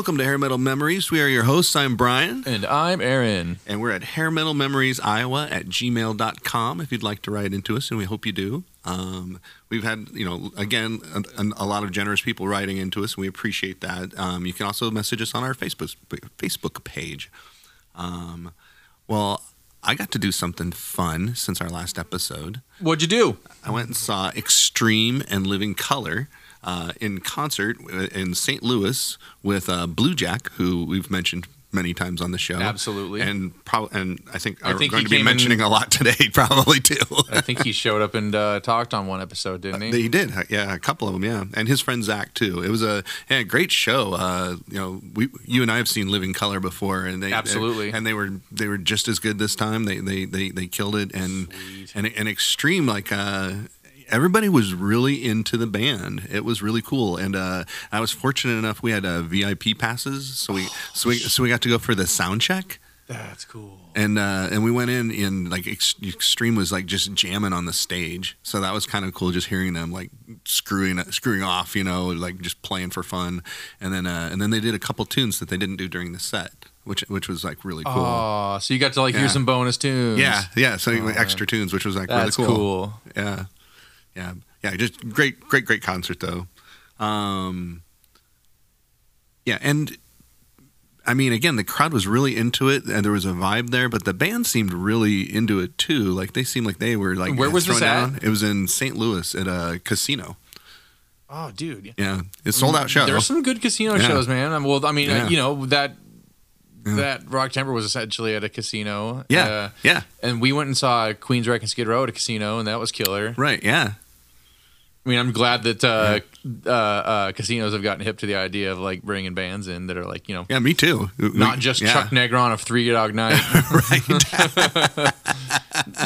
Welcome to Hair Metal Memories. We are your hosts. I'm Bryon. And I'm Aaron. And we're at Hair Metal Memories Iowa at gmail.com if you'd like to write into us, and we hope you do. Um, we've had, you know, again, a, a, lot of generous people writing into us, and we appreciate that. Um, you can also message us on our Facebook Facebook page. Um, well, I got to do something fun since our last episode. What'd you do? I went and saw Extreme and Living Colour uh, in concert in St. Louis with uh, Blue Jack, who we've mentioned many times on the show. Absolutely. And probably, and I think I think going to be mentioning in, a lot today, probably too. I think he showed up and uh, talked on one episode, didn't he? Uh, he did. Yeah, a couple of them. Yeah, and his friend Zach too. It was a yeah, great show. Uh, you know, we you and I have seen Living Colour before, and they absolutely, and they were they were just as good this time. They they they, they killed it, and Sweet. and an extreme like. Everybody was really into the band. It was really cool, and uh, I was fortunate enough we had uh, VIP passes, so we so we so we got to go for the sound check. That's cool. And uh, and we went in and like extreme was like just jamming on the stage, so that was kind of cool. Just hearing them like screwing screwing off, you know, like just playing for fun. And then uh, and then they did a couple tunes that they didn't do during the set which which was like really cool. Oh, so you got to like yeah. hear some bonus tunes. Yeah, yeah. So oh, extra tunes, which was like That's really cool. cool. Yeah yeah, yeah. Just great, great, great concert though. Um, yeah, and I mean, again, the crowd was really into it, and there was a vibe there. But the band seemed really into it too. Like they seemed like they were like. Where was this down. at? It was in St. Louis at a casino. Oh, dude. Yeah, it's sold out show. There's some good casino yeah. shows, man. Well, I mean, yeah. uh, you know that yeah. that Rock Temper was essentially at a casino. Yeah, uh, yeah. And we went and saw Queensryche and Skid Row at a casino, and that was killer. Right. Yeah. I mean, I'm glad that uh, uh, uh, casinos have gotten hip to the idea of like bringing bands in that are like you know. Yeah, me too. Not just yeah. Chuck Negron of Three Dog Night. right.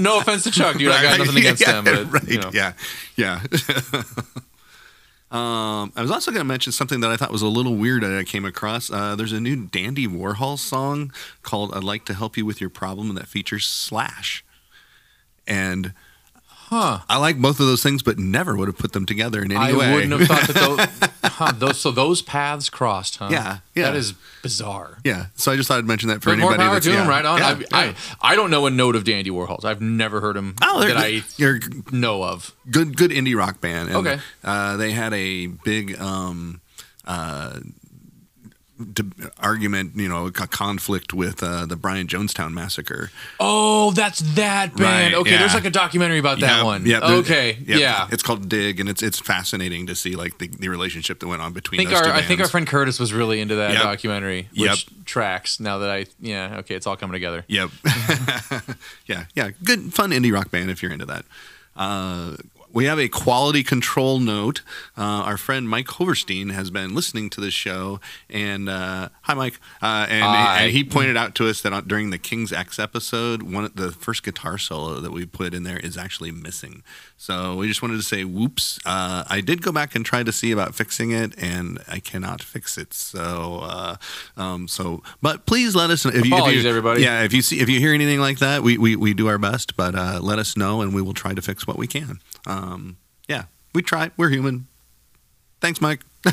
no offense to Chuck, dude. I got nothing against yeah, them, but right. You know. Yeah, yeah. Um, I was also going to mention something that I thought was a little weird that I came across. Uh, there's a new Dandy Warhol song called "I'd Like to Help You with Your Problem" that features Slash, and Huh. I like both of those things, but never would have put them together in any I way. I wouldn't have thought that those, huh, those, so those paths crossed, huh? Yeah, yeah. That is bizarre. Yeah. So I just thought I'd mention that for but anybody. More power that's, to yeah, him, right on. Yeah, I, yeah. I, I don't know a note of Dandy Warhols. I've never heard him oh, that I you're, know of. Good, good indie rock band. And, okay. Uh, they had a big um, uh, argument, you know, a conflict with uh, the Brian Jonestown massacre. Oh, that's that band. Right, okay, yeah. there's like a documentary about that yep, one. Yep, okay, yep. yeah. It's called Dig, and it's it's fascinating to see like the, the relationship that went on between. I think our I think our friend Curtis was really into that documentary, which yep. tracks. Now that I yeah, okay, it's all coming together. Yep. yeah, yeah, good fun indie rock band if you're into that. Uh, we have a quality control note. Uh, our friend Mike Hoverstein has been listening to this show, and uh, hi, Mike. Uh, and, hi. and, he pointed out to us that during the King's X episode, one the first guitar solo that we put in there is actually missing. So we just wanted to say, whoops. Uh, I did go back and try to see about fixing it, and I cannot fix it. So, uh, um, so, but please let us know if you, if you, everybody. Yeah, if you see if you hear anything like that, we we, we do our best, but uh, let us know, and we will try to fix what we can. Um, yeah, we try. We're human. Thanks, Mike.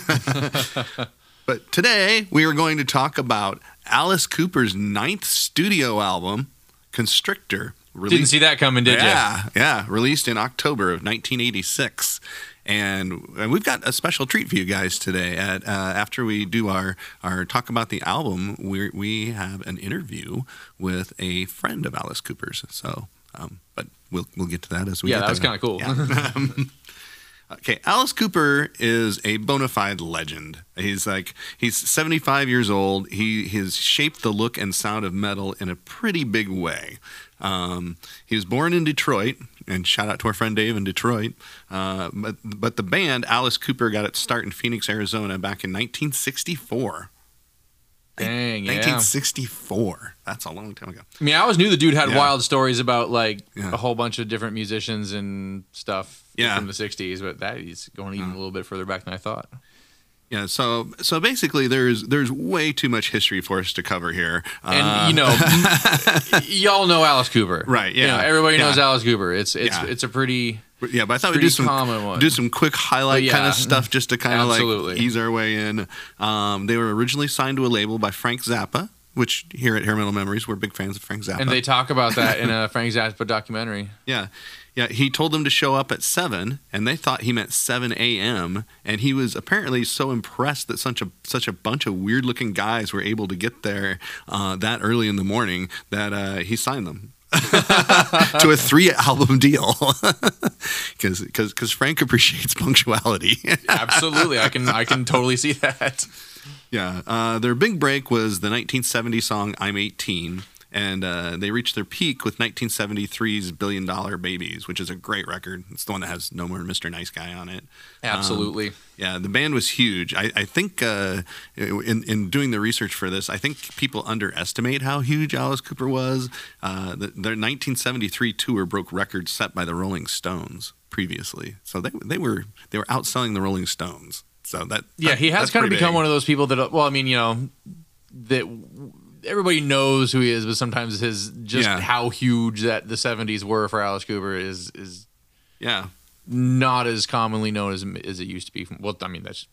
but today we are going to talk about Alice Cooper's ninth studio album, Constrictor. Released, Didn't see that coming, did you? Yeah, yeah. Released in October of 1986. And, and we've got a special treat for you guys today. At uh, after we do our our talk about the album, we we have an interview with a friend of Alice Cooper's. So, um, but we'll we'll get to that as we yeah, get that was kind of cool. Yeah. okay, Alice Cooper is a bona fide legend. He's like he's 75 years old. He has shaped the look and sound of metal in a pretty big way. Um, he was born in Detroit, and shout out to our friend Dave in Detroit. Uh, but but the band Alice Cooper got its start in Phoenix, Arizona, back in 1964. Dang, 1964. That's a long time ago. I mean, I always knew the dude had yeah. wild stories about like yeah. a whole bunch of different musicians and stuff yeah. from the 60s, but that is going even a little bit further back than I thought. Yeah, so so basically, there's there's way too much history for us to cover here. And Uh, you know, y'all know Alice Cooper, Right, You know, yeah, everybody knows Alice Cooper. It's it's Yeah. it's a pretty yeah, but I thought we'd do some common one. do some quick highlight yeah. kind of stuff just to kind of like ease our way in. Um, they were originally signed to a label by Frank Zappa, which here at Hair Metal Memories we're big fans of Frank Zappa. and they talk about that in a Frank Zappa documentary. yeah, yeah. He told them to show up at seven, and they thought he meant seven a.m. And he was apparently so impressed that such a such a bunch of weird looking guys were able to get there uh, that early in the morning that uh, he signed them. to a three album deal because Frank appreciates punctuality. Absolutely, I can I can totally see that. Yeah, uh, their big break was the 1970 song "I'm 18," and uh, they reached their peak with 1973's Billion Dollar Babies," which is a great record. It's the one that has "No More Mr. Nice Guy" on it. Absolutely. Yeah, the band was huge. I, I think uh, in in doing the research for this, I think people underestimate how huge Alice Cooper was. Uh, the, their 1973 tour broke records set by the Rolling Stones previously, so they they were they were outselling the Rolling Stones. So that yeah, that- he has kind of become big. one of those people that well, I mean, you know, that everybody knows who he is, but sometimes his just Yeah. how huge that the 70s were for Alice Cooper is is Yeah. not as commonly known as as it used to be. Well, I mean, that's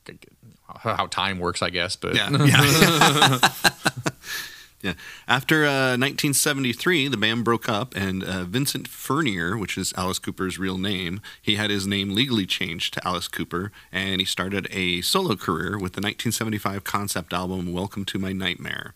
how time works, I guess, but Yeah, yeah. yeah. After uh, 1973, the band broke up, and uh, Vincent Furnier, which is Alice Cooper's real name, he had his name legally changed to Alice Cooper, and he started a solo career with the 1975 concept album "Welcome to My Nightmare."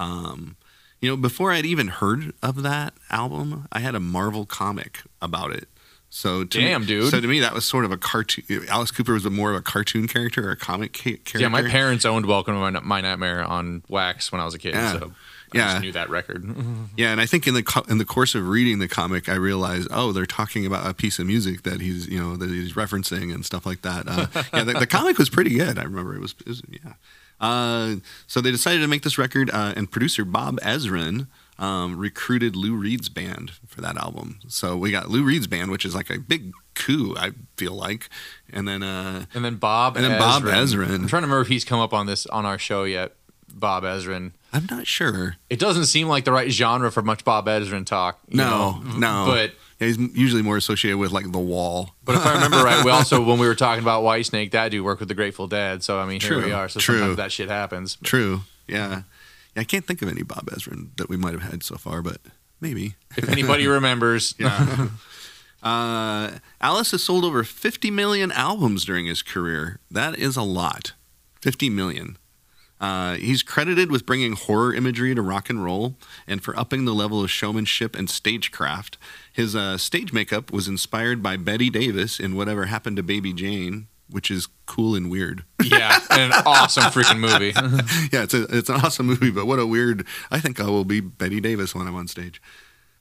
Um, you know, before I'd even heard of that album, I had a Marvel comic about it. So to Damn, me, dude. So to me, that was sort of a cartoon. Alice Cooper was a more of a cartoon character or a comic ca- character. yeah, my parents owned Welcome to My, My Nightmare on wax when I was a kid, Yeah. so I Yeah. just knew that record. Yeah, and I think in the co- in the course of reading the comic, I realized, oh, they're talking about a piece of music that he's you know that he's referencing and stuff like that. Uh, yeah, the, the comic was pretty good. I remember it was, it was yeah. Uh, so they decided to make this record, uh, and producer Bob Ezrin um, recruited Lou Reed's band for that album. So we got Lou Reed's band, which is like a big coup, I feel like, and then uh, And then Bob And then Bob Ezrin. Ezrin. I'm trying to remember if he's come up on this on our show yet. Bob Ezrin. I'm not sure. It doesn't seem like the right genre for much Bob Ezrin talk. you No, know? no. But Yeah, he's usually more associated with like the Wall. but if I remember right, we also when we were talking about Whitesnake, that dude worked with the Grateful Dead. So I mean, here we are. So true. sometimes that shit happens. True. Yeah. yeah. I can't think of any Bob Ezrin that we might have had so far, but maybe. If anybody remembers, Yeah. uh, Alice has sold over 50 million albums during his career. That is a lot. 50 million. Uh, he's credited with bringing horror imagery to rock and roll and for upping the level of showmanship and stagecraft. His uh, stage makeup was inspired by Bette Davis in Whatever Happened to Baby Jane, which is cool and weird. yeah, and an awesome freaking movie. yeah, it's a, it's an awesome movie, but what a weird. I think I will be Bette Davis when I'm on stage.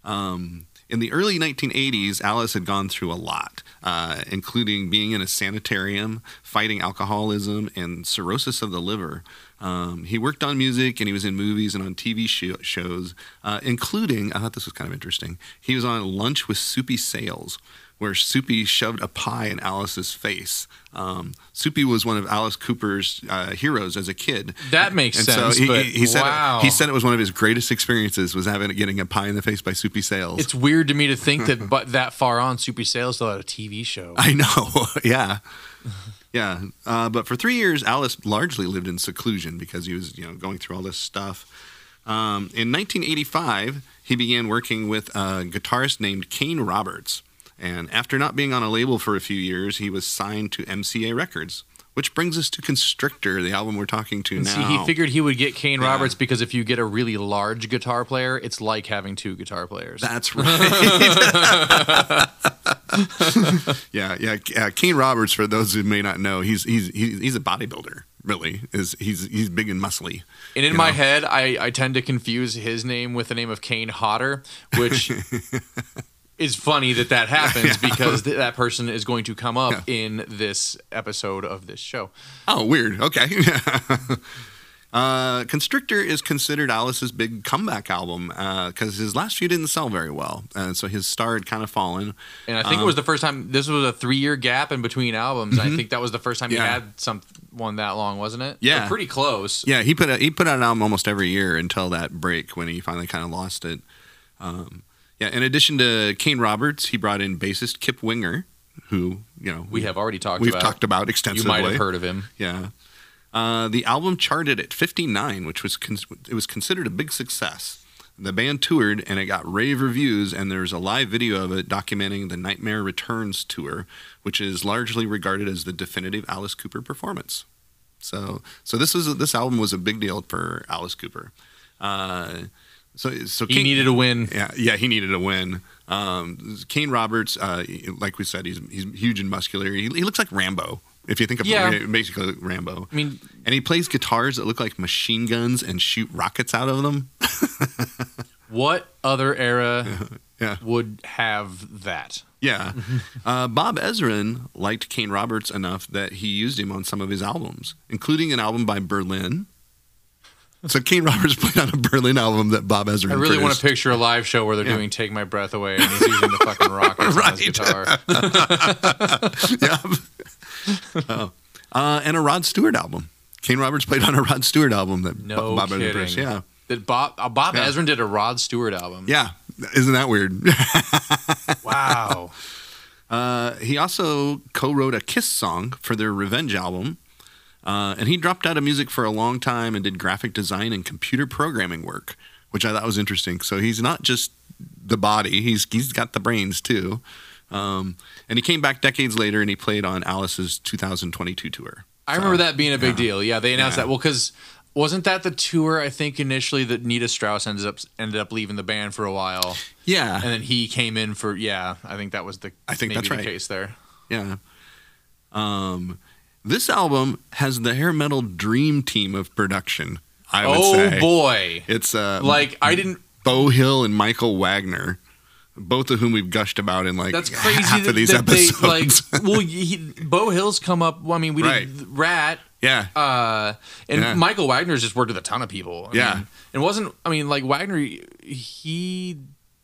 Um, in the early 1980s, Alice had gone through a lot, uh, including being in a sanitarium, fighting alcoholism, and cirrhosis of the liver. Um, he worked on music and he was in movies and on TV sh- shows, uh, including, I thought this was kind of interesting, he was on Lunch with Soupy Sales, where Soupy shoved a pie in Alice's face. Um, Soupy was one of Alice Cooper's uh, heroes as a kid. That makes And sense. so he, he, he said wow. it, he said it was one of his greatest experiences was having getting a pie in the face by Soupy Sales. it's weird to me to think that, but that far on, Soupy Sales still had a TV show. I know, yeah, yeah. Uh, but for three years, Alice largely lived in seclusion because he was, you know, going through all this stuff. Um, in 1985, he began working with a guitarist named Kane Roberts, and after not being on a label for a few years, he was signed to MCA Records. Which brings us to Constrictor, the album we're talking to And now. see, he figured he would get Kane Yeah. Roberts because if you get a really large guitar player, it's like having two guitar players. That's right. yeah, yeah. Uh, Kane Roberts, for those who may not know, he's he's he's, a bodybuilder. Really, is he's he's big and muscly. And in my know? head, I, I tend to confuse his name with the name of Kane Hodder, which is funny that that happens because th- that person is going to come up Yeah. in this episode of this show. Oh, weird. Okay. Uh, Constrictor is considered Alice's big comeback album because his last few didn't sell very well, uh, so his star had kind of fallen. And I think it was the first time. This was a three-year gap in between albums. I think that was the first time Um, mm-hmm. Yeah. he had some one that long, wasn't it? Yeah. Pretty close. Yeah, he put a, he put out an album almost every year until that break when he finally kind of lost it. Um, yeah, in addition to Kane Roberts, he brought in bassist Kip Winger, who you know We have already talked we've about. talked about extensively. you might have heard of him. Yeah. Uh, the album charted at 59, which was con- it was considered a big success. The band toured and it got rave reviews, and there's a live video of it documenting the Nightmare Returns tour, which is largely regarded as the definitive Alice Cooper performance. So, so this was this album was a big deal for Alice Cooper. Uh, so, so He King- needed a win. yeah, yeah, he needed a win. Um, Kane Roberts, uh, like we said, he's he's huge and muscular. He, he looks like Rambo. If you think of Yeah. Basically Rambo, I mean, and he plays guitars that look like machine guns and shoot rockets out of them. what other era Yeah. would have that? Yeah, uh, Bob Ezrin liked Kane Roberts enough that he used him on some of his albums, including an album by Berlin. So Kane Roberts played on a Berlin album that Bob Ezrin. I really want to picture a live show where they're Yeah. doing "Take My Breath Away" and he's using the fucking rockets on his Right. guitar. yeah. oh. uh, and a Rod Stewart album. Kane Roberts played on a Rod Stewart album that No Bob Ezrin produced. Yeah, Did Bob uh, Bob Yeah. Ezrin did a Rod Stewart album? yeah. Isn't that weird? Wow. Uh, he also co-wrote a Kiss song for their Revenge album, uh, and he dropped out of music for a long time and did graphic design and computer programming work, which I thought was interesting. So he's not just the body; he's he's got the brains too. Um, and he came back decades later and he played on Alice's 2022 tour. I remember that being a big deal. Yeah, they announced Yeah. that. Well, because wasn't that the tour? I think initially that Nita Strauss ended up ended up leaving the band for a while, Yeah, and then he came in for. Yeah, I think that was the. I think that's the right. case there. Yeah. Um, this album has the hair metal dream team of production. I would Oh say Oh boy! it's uh, Like I didn't. Beau Hill and Michael Wagner, both of whom we've gushed about in like That's crazy. half that, of these that they, episodes. like, well, he, Beau Hill's come up. Well, I mean, we Right. did Ratt. yeah, Uh, and Yeah. Michael Wagner's just worked with a ton of people. I Yeah. mean, it wasn't. I mean, like Wagner, he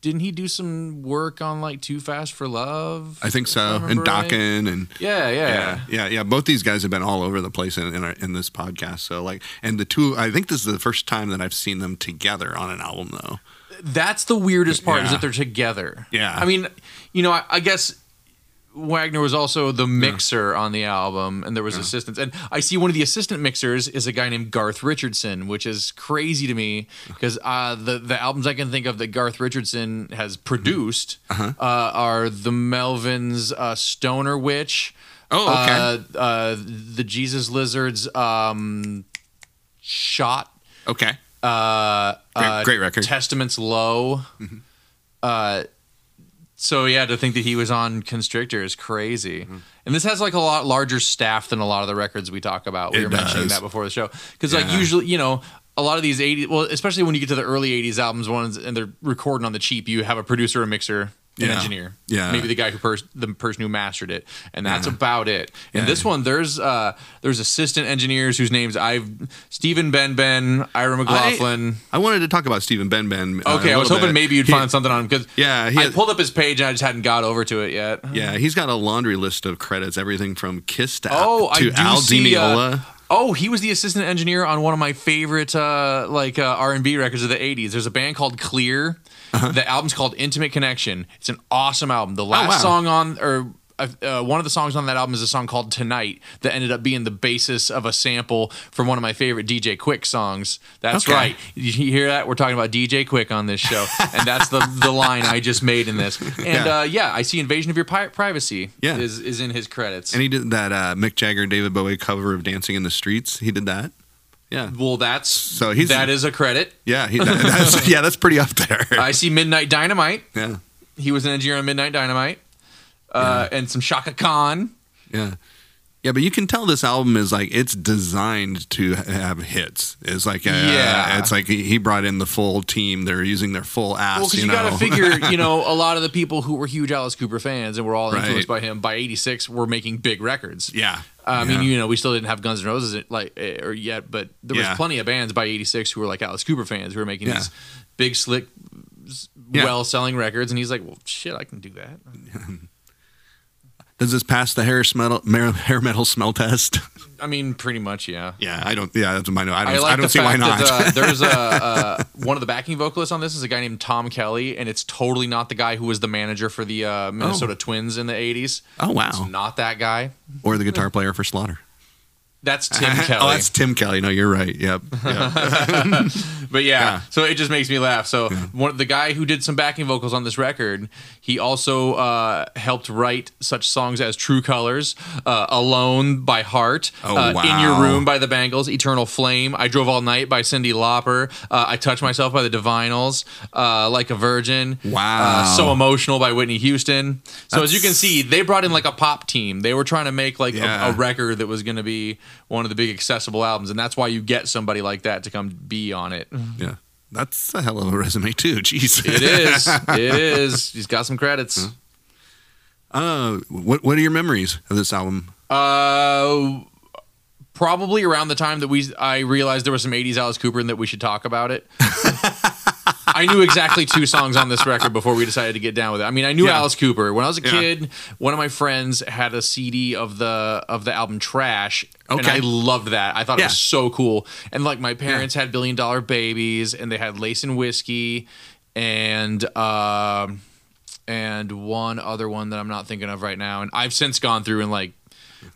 didn't he do some work on like Too Fast for Love? I think so. And remember right? Dokken and Yeah, yeah, yeah, yeah, yeah. Both these guys have been all over the place in in, our, in this podcast. So like, and the two, I think this is the first time that I've seen them together on an album, though. That's the weirdest part is that they're together. Yeah. I mean, you know, I, I guess Wagner was also the mixer on the album, and there was assistants. And I see one of the assistant mixers is a guy named Garth Richardson, which is crazy to me because uh, the the albums I can think of that Garth Richardson has produced Uh-huh. uh, are the Melvins' uh, Stoner Witch. Oh, okay. Uh, uh, the Jesus Lizards um, shot Okay, uh, Great- uh, great record. Testaments Low. Mm-hmm. So yeah, to think that he was on Constrictor is crazy. Mm-hmm. And this has like a lot larger staff than a lot of the records we talk about. We It were mentioning that before the show because like usually you know. A lot of these 80s, well, especially when you get to the early 80s albums ones and they're recording on the cheap, you have a producer, a mixer, an Yeah. engineer. Yeah. Maybe the guy who pers- the person who mastered it. And that's Yeah. about it. In Yeah. this one, there's uh there's assistant engineers whose names I've Stephen Benben, Ira McLaughlin. I wanted to talk about Stephen Benben. uh, Okay, I was hoping bit. maybe you'd He- find something on him because Yeah, he I pulled up his page and I just hadn't got over to it yet. Yeah, he's got a laundry list of credits, everything from Kiss to, Oh, I do Al see, uh. Oh, he was the assistant engineer on one of my favorite uh, like uh, R and B records of the '80s. There's a band called Kleeer. The album's called Intimate Connection. It's an awesome album. The last Uh-huh. Oh, wow. song on or. Uh, one of the songs on that album is a song called "Tonight" that ended up being the basis of a sample from one of my favorite DJ Quik songs. That's Okay. right. You hear that? We're talking about DJ Quik on this show, and that's the the line I just made in this. And Yeah. uh, yeah, I see "Invasion of Your Pi- Privacy" Yeah. is is in his credits. And he did that uh, Mick Jagger, David Bowie cover of "Dancing in the Streets." He did that. Yeah, well, that's So he's- that is a credit. yeah, he, that- that's, yeah. That's pretty up there. I see Midnight Dynamite. yeah, He was an engineer on Midnight Dynamite. Uh, And some Chaka Khan. yeah, yeah. But you can tell this album is like it's designed to have hits. It's like uh, Yeah. it's like he brought in the full team. They're using their full ass. Well, because you, you, got to figure, you know, a lot of the people who were huge Alice Cooper fans and were all influenced by him by '86 were making big records. yeah. Uh, I mean, Yeah. you know, we still didn't have Guns N' Roses like eh, or yet, but there was Yeah. plenty of bands by '86 who were like Alice Cooper fans who were making Yeah. these big, slick, well-selling records, and he's like, "Well, shit, I can do that." Does this pass the hair smell hair metal smell test? I mean, pretty much, yeah. yeah, I don't. Yeah, that's my note. I don't. I I, don't see why not. that uh, there's a uh, one of the backing vocalists on this is a guy named Tom Kelly, and it's totally not the guy who was the manager for the uh, Minnesota Twins in the '80s. oh It's wow. not that guy. Or the guitar player for Slaughter. That's Tim Kelly. oh, that's Tim Kelly. No, you're right. Yep. yep. But yeah, Yeah. so it just makes me laugh. So one the guy who did some backing vocals on this record, he also uh, helped write such songs as "True Colors," uh, "Alone" by Heart, Oh, uh, "In Your. Room" by the Bangles, "Eternal Flame," "I Drove All Night" by Cyndi Lauper, uh, "I Touch Myself" by the Divinyls, uh, "Like a Virgin," Wow. uh, "So Emotional" by Whitney Houston. So as you can see, they brought in like a pop team. They were trying to make like Yeah. a, a record that was going to be one of the big accessible albums, and that's why you get somebody like that to come be on it. yeah. That's a hell of a resume too. Jeez. It is. It is. He's got some credits. Uh, what What are your memories of this album? Uh, probably around the time that we I realized there was some '80s Alice Cooper and that we should talk about it. I knew exactly two songs on this record before we decided to get down with it. I mean, I knew Yeah. Alice Cooper when I was a Yeah. kid. One of my friends had a CD of the of the album Trash, and Okay. I loved that. I thought it was so cool. And like my parents had Billion Dollar Babies, and they had Lace and Whiskey, and um, and one other one that I'm not thinking of right now. And I've since gone through and like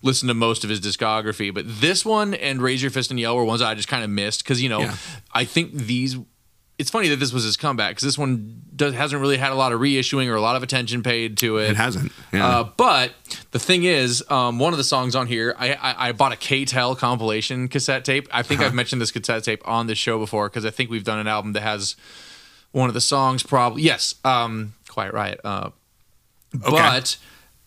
listened to most of his discography, but this one and Raise Your Fist and Yell were ones I just kind of missed because you know Yeah. I think these. It's funny that this was his comeback because this one does, hasn't really had a lot of reissuing or a lot of attention paid to it. It hasn't. Yeah. Uh, but the thing is, um, one of the songs on here, I, I, I bought a K-Tel compilation cassette tape. I think Uh-huh. I've mentioned this cassette tape on this show before because I think we've done an album that has one of the songs. Probably yes, um, Quiet Riot. Uh, But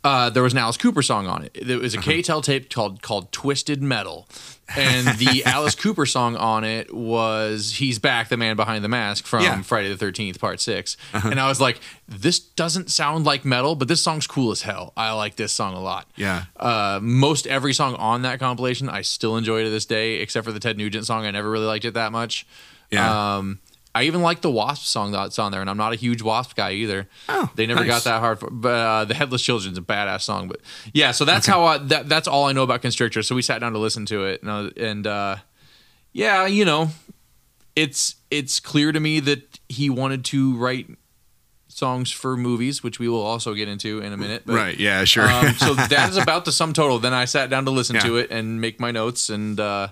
uh, there was an Alice Cooper song on it. It was a K-Tel tape called called Twisted Metal, and the Alice Cooper song on it was "He's Back, the Man Behind the Mask" from Yeah. Friday the Thirteenth Part 6 And I was like, "This doesn't sound like metal, but this song's cool as hell. I like this song a lot." yeah. Uh, most every song on that compilation I still enjoy to this day, except for the Ted Nugent song. I never really liked it that much. Yeah. Um, I even like the Wasp song that's on there, and I'm not a huge Wasp guy either. Oh, they never got that hard. For, but uh, the Headless Children's a badass song. But yeah, so that's how I that, that's all I know about Constrictor. So we sat down to listen to it, and, uh, and uh, yeah, you know, it's it's clear to me that he wanted to write songs for movies, which we will also get into in a minute. But, right. Yeah. Sure. um, so that is about the sum total. Then I sat down to listen to it and make my notes, and uh,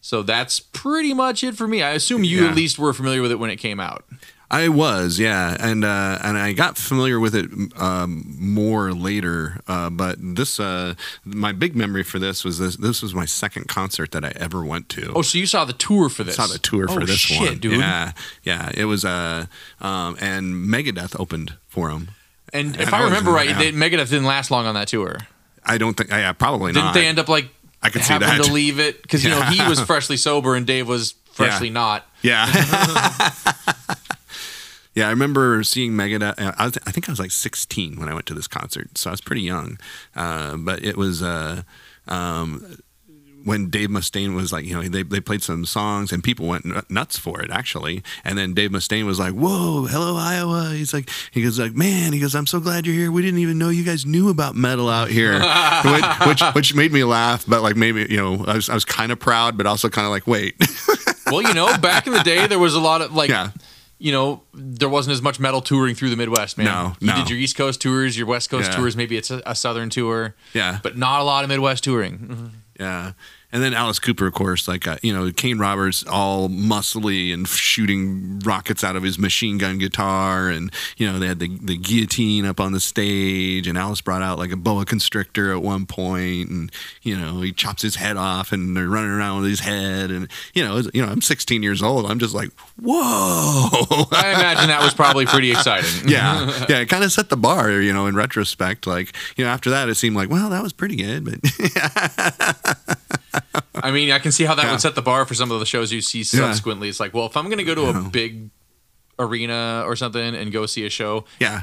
so that's pretty much it for me. I assume you Yeah. at least were familiar with it when it came out. I was, yeah, and uh, and I got familiar with it um, more later. Uh, but this, uh, my big memory for this was this. This was my second concert that I ever went to. Oh, so you saw the tour for this? saw the tour for oh, this shit, one, dude. Yeah, yeah, it was uh, um, and Megadeth opened for him. And Yeah, if I I remember right, they, Megadeth didn't last long on that tour. I don't think, yeah, probably not. Didn't not. they end up like I could see that. to leave it because you know he was freshly sober and Dave was freshly not. Yeah. yeah, I remember seeing Megadeth. uh, I, was, I think I was like 16 when I went to this concert, so I was pretty young. Uh, but it was uh, um, when Dave Mustaine was like, you know, they, they played some songs and people went nuts for it actually. And then Dave Mustaine was like, "Whoa, hello Iowa." He's like, he goes like, "Man," he goes, "I'm so glad you're here. We didn't even know you guys knew about metal out here," which, which which made me laugh, but like maybe you know, I was I was kind of proud, but also kind of like, wait. Well, you know, back in the day, there was a lot of like. Yeah. You know, there wasn't as much metal touring through the Midwest, man. No, you no. did your East Coast tours, your West Coast Yeah. tours. Maybe it's a, a Southern tour, yeah. but not a lot of Midwest touring. Mm-hmm. Yeah. And then Alice Cooper, of course, like, uh, you know, Kane Roberts, all muscly and shooting rockets out of his machine gun guitar. And, you know, they had the, the guillotine up on the stage. And Alice brought out like a boa constrictor at one point, And, you know, he chops his head off and they're running around with his head. And, you know, it's- you know, I'm 16 years old. I'm just like, whoa. I imagine that was probably pretty exciting. yeah. Yeah. It kind of set the bar, you know, in retrospect. Like, you know, after that, it seemed like, well, that was pretty good. But I mean, I can see how that Yeah. would set the bar for some of the shows you see Yeah. subsequently. It's like, well, if I'm going to go to a big arena or something and go see a show, yeah.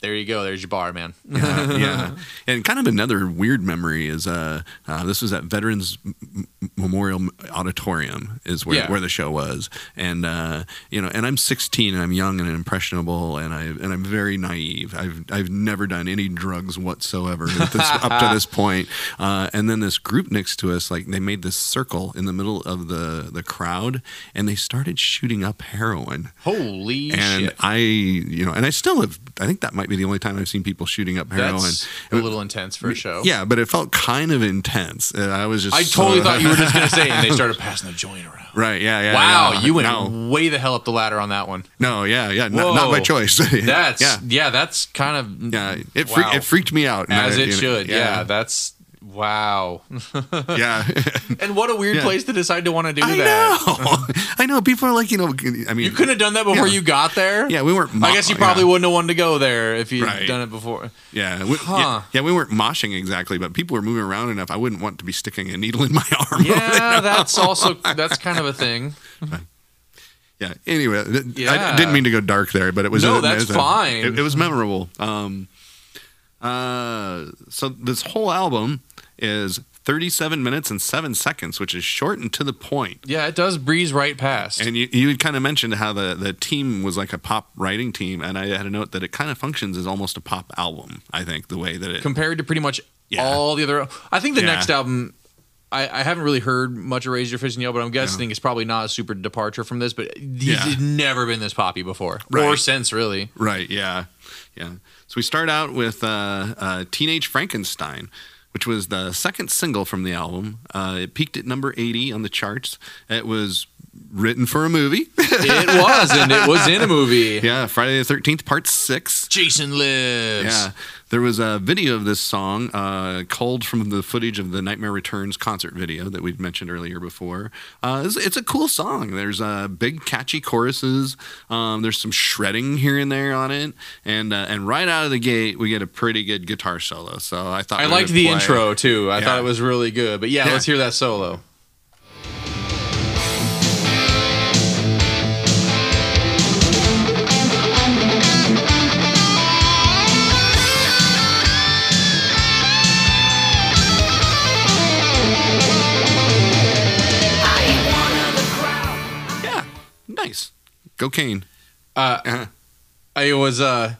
There you go. There's your bar, man. yeah, yeah. And kind of another weird memory is uh, uh this was at Veterans M- Memorial Auditorium is where, Yeah. where the show was, and uh, you know, and I'm 16 and I'm young and impressionable and I and I'm very naive. I've I've never done any drugs whatsoever this, up to this point. Uh, and then this group next to us, like they made this circle in the middle of the the crowd, and they started shooting up heroin. Holy And shit. I, you know, and I still have. I think that might be the only time I've seen people shooting up heroin. That's a little intense for a show. Yeah, but it felt kind of intense. Uh, I was just. I totally so- thought you were just gonna say, and they started passing the joint around. right. Yeah. Yeah. Wow, yeah. you went No, way the hell up the ladder on that one. no. Yeah. Yeah. Not, not by choice. That's yeah. yeah, that's kind of Yeah. It wow. freaked. It freaked me out. as I- it you know, should. Yeah. that's wow. Yeah. and what a weird Yeah. place to decide to want to do I that. know. I know. People are like, you know. I mean, You couldn't have done that before Yeah. you got there. Yeah, we weren't. I guess you probably yeah. wouldn't have wanted to go there if you'd Right. done it before. Yeah, we, Huh. yeah, we weren't moshing exactly, but people were moving around enough. I wouldn't want to be sticking a needle in my arm. Yeah, that's also that's kind of a thing. Yeah. Anyway, th- I didn't mean to go dark there, but it was. No, it that's was fine. It, it was memorable. Um, uh, so this whole album is 37 minutes and seven seconds, which is short and to the point. Yeah, it does breeze right past. And you, you had kind of mentioned how the, the team was like a pop writing team, and I had a note that it kind of functions as almost a pop album. I think the way that it. compared to pretty much Yeah. all the other. I think the Yeah. next album. I, I haven't really heard much of Raise Your Fist and Yell, but I'm guessing it's probably not a super departure from this. But he's Yeah. never been this poppy before, or Right. since really. Right. Yeah. Yeah. So we start out with uh, uh, Teenage Frankenstein, which was the second single from the album. Uh, it peaked at number 80 on the charts. It was written for a movie. It was, and it was in a movie. yeah. Friday the 13th, part six. Jason lives. Yeah. There was a video of this song, uh, culled from the footage of the Nightmare Returns concert video that we've mentioned earlier before. Uh, it's, it's a cool song. There's uh, big, catchy choruses. Um, there's some shredding here and there on it, and uh, and right out of the gate, we get a pretty good guitar solo. So I thought I liked the play- intro too. I Yeah. thought it was really good. But yeah, Yeah. let's hear that solo. Nice. Go Kane. Uh, Uh-huh. I was uh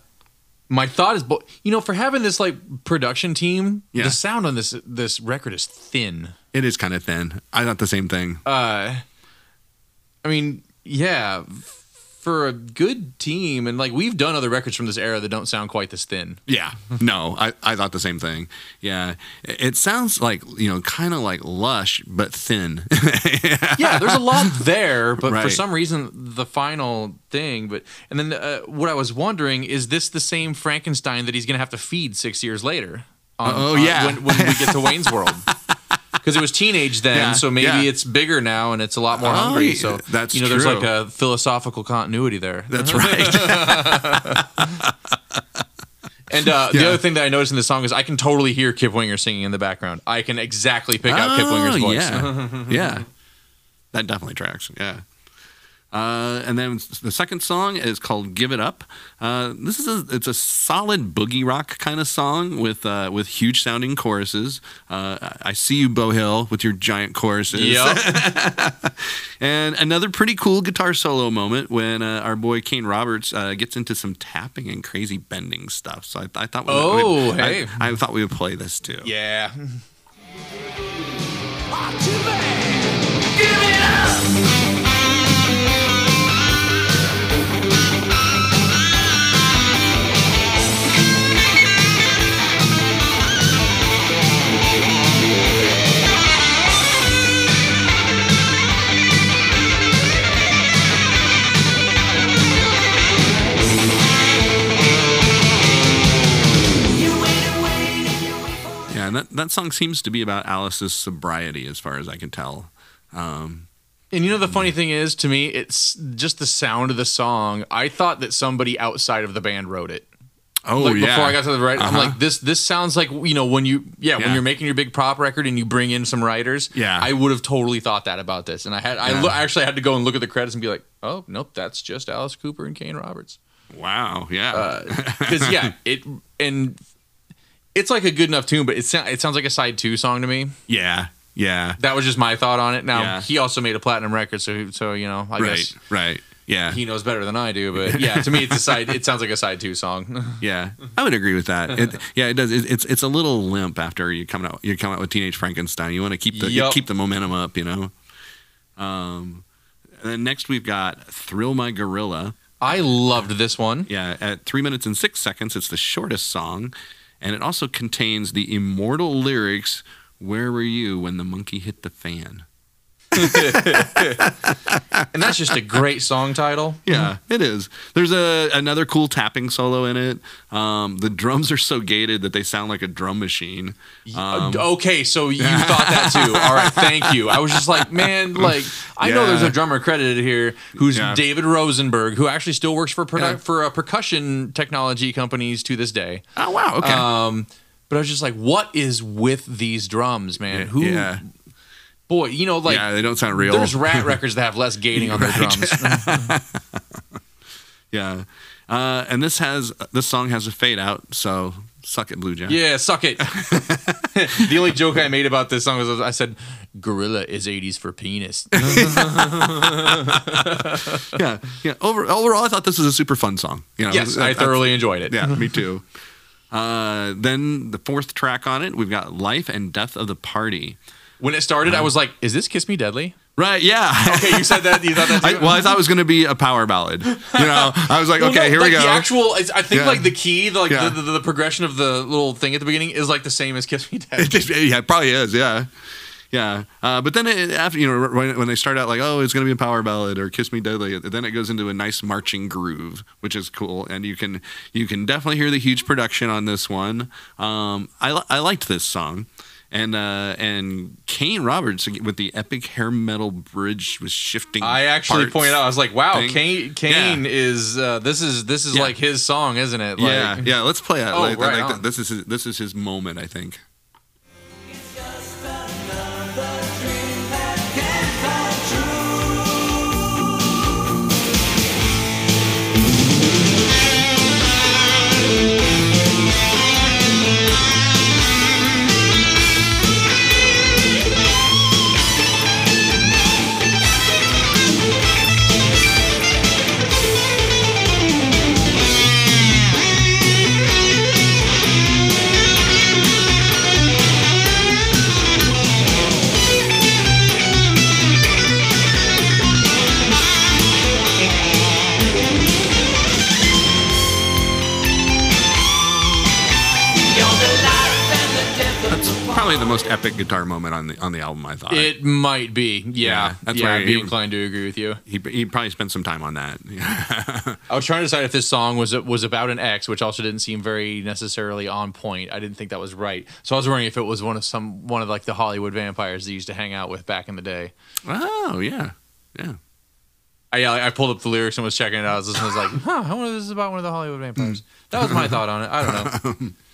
my thought is bo- you know for having this like production team Yeah. the sound on this this record is thin It is kind of thin. I thought the same thing. uh i mean yeah for a good team and like we've done other records from this era that don't sound quite this thin Yeah. No, I, I thought the same thing. Yeah. It sounds like, you know, kind of like lush, but thin. yeah there's a lot there but for some reason the final thing but and then uh, what i was wondering is this the same frankenstein that he's gonna have to feed six years later on- Oh, on- yeah. when, when we get to wayne's world because it was teenage then, Yeah, so maybe yeah. it's bigger now and it's a lot more Oh, hungry. So that's you know, there's like a philosophical continuity there. That's right. And uh, the other thing that I noticed in the song is I can totally hear Kip Winger singing in the background. I can exactly pick out Kip Winger's Oh, voice. Yeah. yeah. That definitely tracks. Yeah. Uh, and then the second song is called "Give It Up." Uh, this is a, it's a solid boogie rock kind of song with uh, with huge sounding choruses. Uh, I see you, Beau Hill, with your giant choruses. Yep. And another pretty cool guitar solo moment when uh, our boy Kane Roberts uh, gets into some tapping and crazy bending stuff. So I, I thought, we Oh, I- hey. I, thought we would play this too. yeah. Yeah, and that, that song seems to be about Alice's sobriety, as far as I can tell. Um, And you know the funny thing is to me, it's just the sound of the song. I thought that somebody outside of the band wrote it. oh like yeah, before I got to the right, I'm Uh-huh. like this. This sounds like you know when you yeah when you're making your big prop record and you bring in some writers. Yeah. I would have totally thought that about this, and I had I Yeah. lo- I actually had to go and look at the credits and be like, oh nope, that's just Alice Cooper and Kane Roberts. Wow. Yeah. because yeah, it and it's like a good enough tune, but it sounds it sounds like a side two song to me. yeah. Yeah. That was just my thought on it. Now Yeah. he also made a platinum record, so so you know I Right. guess Right. Yeah. he knows better than I do. But yeah, to me it's a side. It sounds like a side two song. Yeah, I would agree with that. It, yeah, it does. It, it's it's a little limp after you come out you come out with Teenage Frankenstein. You want to keep the Yup. keep the momentum up, you know. Um, and then next we've got Thrill My Gorilla. I loved this one. Yeah, at three minutes and six seconds, it's the shortest song, and it also contains the immortal lyrics. Where were you when the monkey hit the fan? And that's just a great song title. Yeah, it is. There's a another cool tapping solo in it. Um, the drums are so gated that they sound like a drum machine. Um, okay, so you thought that too. All right, thank you. I was just like, man, like I know there's a drummer credited here who's Yeah. David Rosenberg, who actually still works for Yeah. for uh, percussion technology companies to this day. oh wow, okay. Um, but I was just like, what is with these drums, man? Who, yeah, boy, you know, like yeah, they don't sound real. there's Ratt records that have less gating on their drums. yeah, uh, and this has this song has a fade out. So suck it, Blue Jack. yeah, suck it. the only joke I made about this song was I said, "Gorilla is '80s for penis." yeah, yeah. Over, overall, I thought this was a super fun song. You know, yes, I That's- thoroughly enjoyed it. Yeah, me too. Uh, then the fourth track on it, we've got "Life and Death of the Party." When it started, I was like, "Is this Kiss Me Deadly?" Right? Yeah. Okay, you said that. You thought that I, well, I thought it was going to be a power ballad. You know, I was like, Well, okay, no, here like we go. The actual, it's- I think Yeah. like the key, the, like Yeah. the, the, the progression of the little thing at the beginning is like the same as Kiss Me Deadly. yeah, it probably is. Yeah, yeah. Uh, but then it, after you know when, when they start out like, oh, it's going to be a power ballad or "Kiss Me Deadly," then it goes into a nice marching groove, which is cool, and you can you can definitely hear the huge production on this one. Um, I I liked this song. And uh, and Kane Roberts with the epic hair metal bridge was shifting. I actually pointed out, I was like, "Wow, thing. Kane, Kane is uh, this is this is Yeah. like his song, isn't it?" Like, yeah, yeah. Let's play it. Oh, like, right like this is his, this is his moment, I think. Most epic guitar moment on the on the album. I thought It might be. Yeah, Yeah, that's yeah where I'd be inclined to agree with you. he he probably spent some time on that. I was trying to decide if this song was was about an ex, which also didn't seem very necessarily on point. I didn't think that was right. So I was wondering if it was one of some one of like the Hollywood vampires they used to hang out with back in the day. oh yeah, yeah. I I pulled up the lyrics and was checking it out. I was listening, I was like, huh, I wonder if this is about one of the Hollywood vampires. That was my thought on it. I don't know.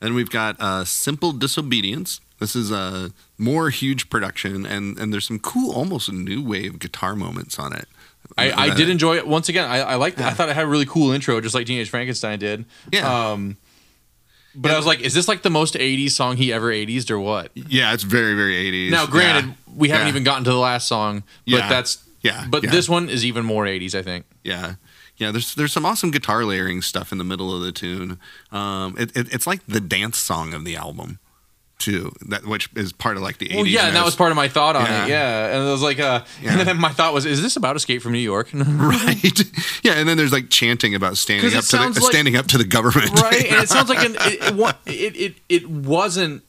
Then we've got uh, "Simple Disobedience." This is a more huge production, and and there's some cool, almost new wave guitar moments on it. I, I did enjoy it once again. I, I liked. I thought it had a really cool intro, just like Teenage Frankenstein did. Yeah. Um, but I was like, is this like the most '80s song he ever '80s or what? Yeah, it's very very 80s. Now, granted, Yeah. we haven't Yeah. even gotten to the last song, but Yeah. that's Yeah, But yeah. this one is even more '80s, I think. Yeah. Yeah, there's there's some awesome guitar layering stuff in the middle of the tune. Um, it, it, it's like the dance song of the album, too. That which is part of like the 80s. Well, yeah, and that was part of my thought on Yeah. it. Yeah, and it was like, uh, Yeah. and then my thought was, is this about Escape from New York? right. Yeah, and then there's like chanting about standing up to the like- standing up to the government. right? And it sounds like an, it, it, it it it wasn't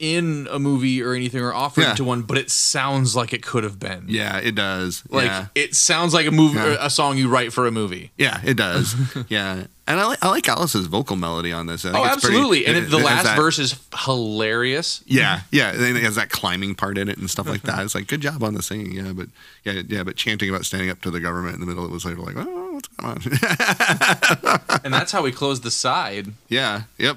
in a movie or anything or offered Yeah. to one, but it sounds like it could have been. yeah, it does. Like yeah. it sounds like a movie, Yeah. a song you write for a movie. Yeah, it does. yeah, and I like I like Alice's vocal melody on this. Oh, it's pretty- absolutely! and it- the it last that- verse is hilarious. Yeah, yeah, and it has that climbing part in it and stuff like that. It's like good job on the singing, yeah, but yeah, yeah, but chanting about standing up to the government in the middle, it was like, oh, what's going on? and that's how we close the side. yeah, yep.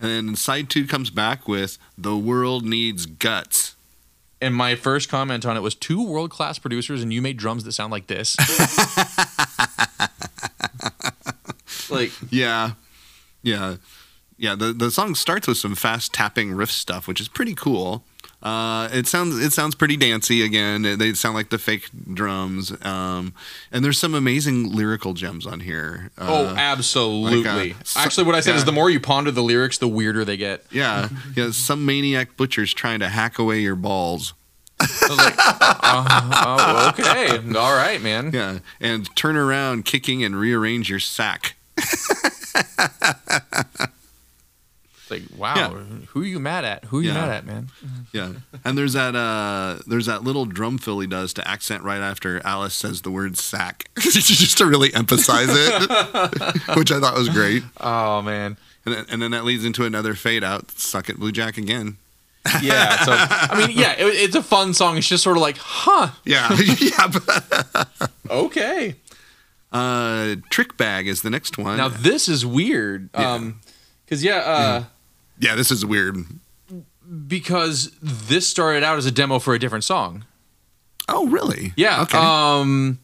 And then side two comes back with "The World Needs Guts." And my first comment on it was two world class producers, and you made drums that sound like this. like, Yeah, yeah, yeah. The the song starts with some fast tapping riff stuff, which is pretty cool. Uh, it sounds it sounds pretty dancey again. They sound like the fake drums, um, and there's some amazing lyrical gems on here. Uh, oh, absolutely. like, uh, so- Actually, what I said is the more you ponder the lyrics, the weirder they get. yeah, yeah. Some maniac butcher's trying to hack away your balls. I was like, uh, oh, okay, all right, man. Yeah, and turn around, kicking and rearrange your sack. Like, wow, Yeah. who are you mad at? Who are you Yeah. mad at, man? Yeah, and there's that uh, there's that little drum fill he does to accent right after Alice says the word sack, just to really emphasize it, which I thought was great. Oh man. And then, and then that leads into another fade out. Suck it, Blue Jack again. Yeah. So I mean, yeah, it, it's a fun song. It's just sort of like, huh, Yeah, yeah. okay. Uh, Trick Bag is the next one. Now this is weird. Yeah. Um, because yeah, uh, yeah, this is weird. because this started out as a demo for a different song. Oh, really? Yeah. Okay. Um,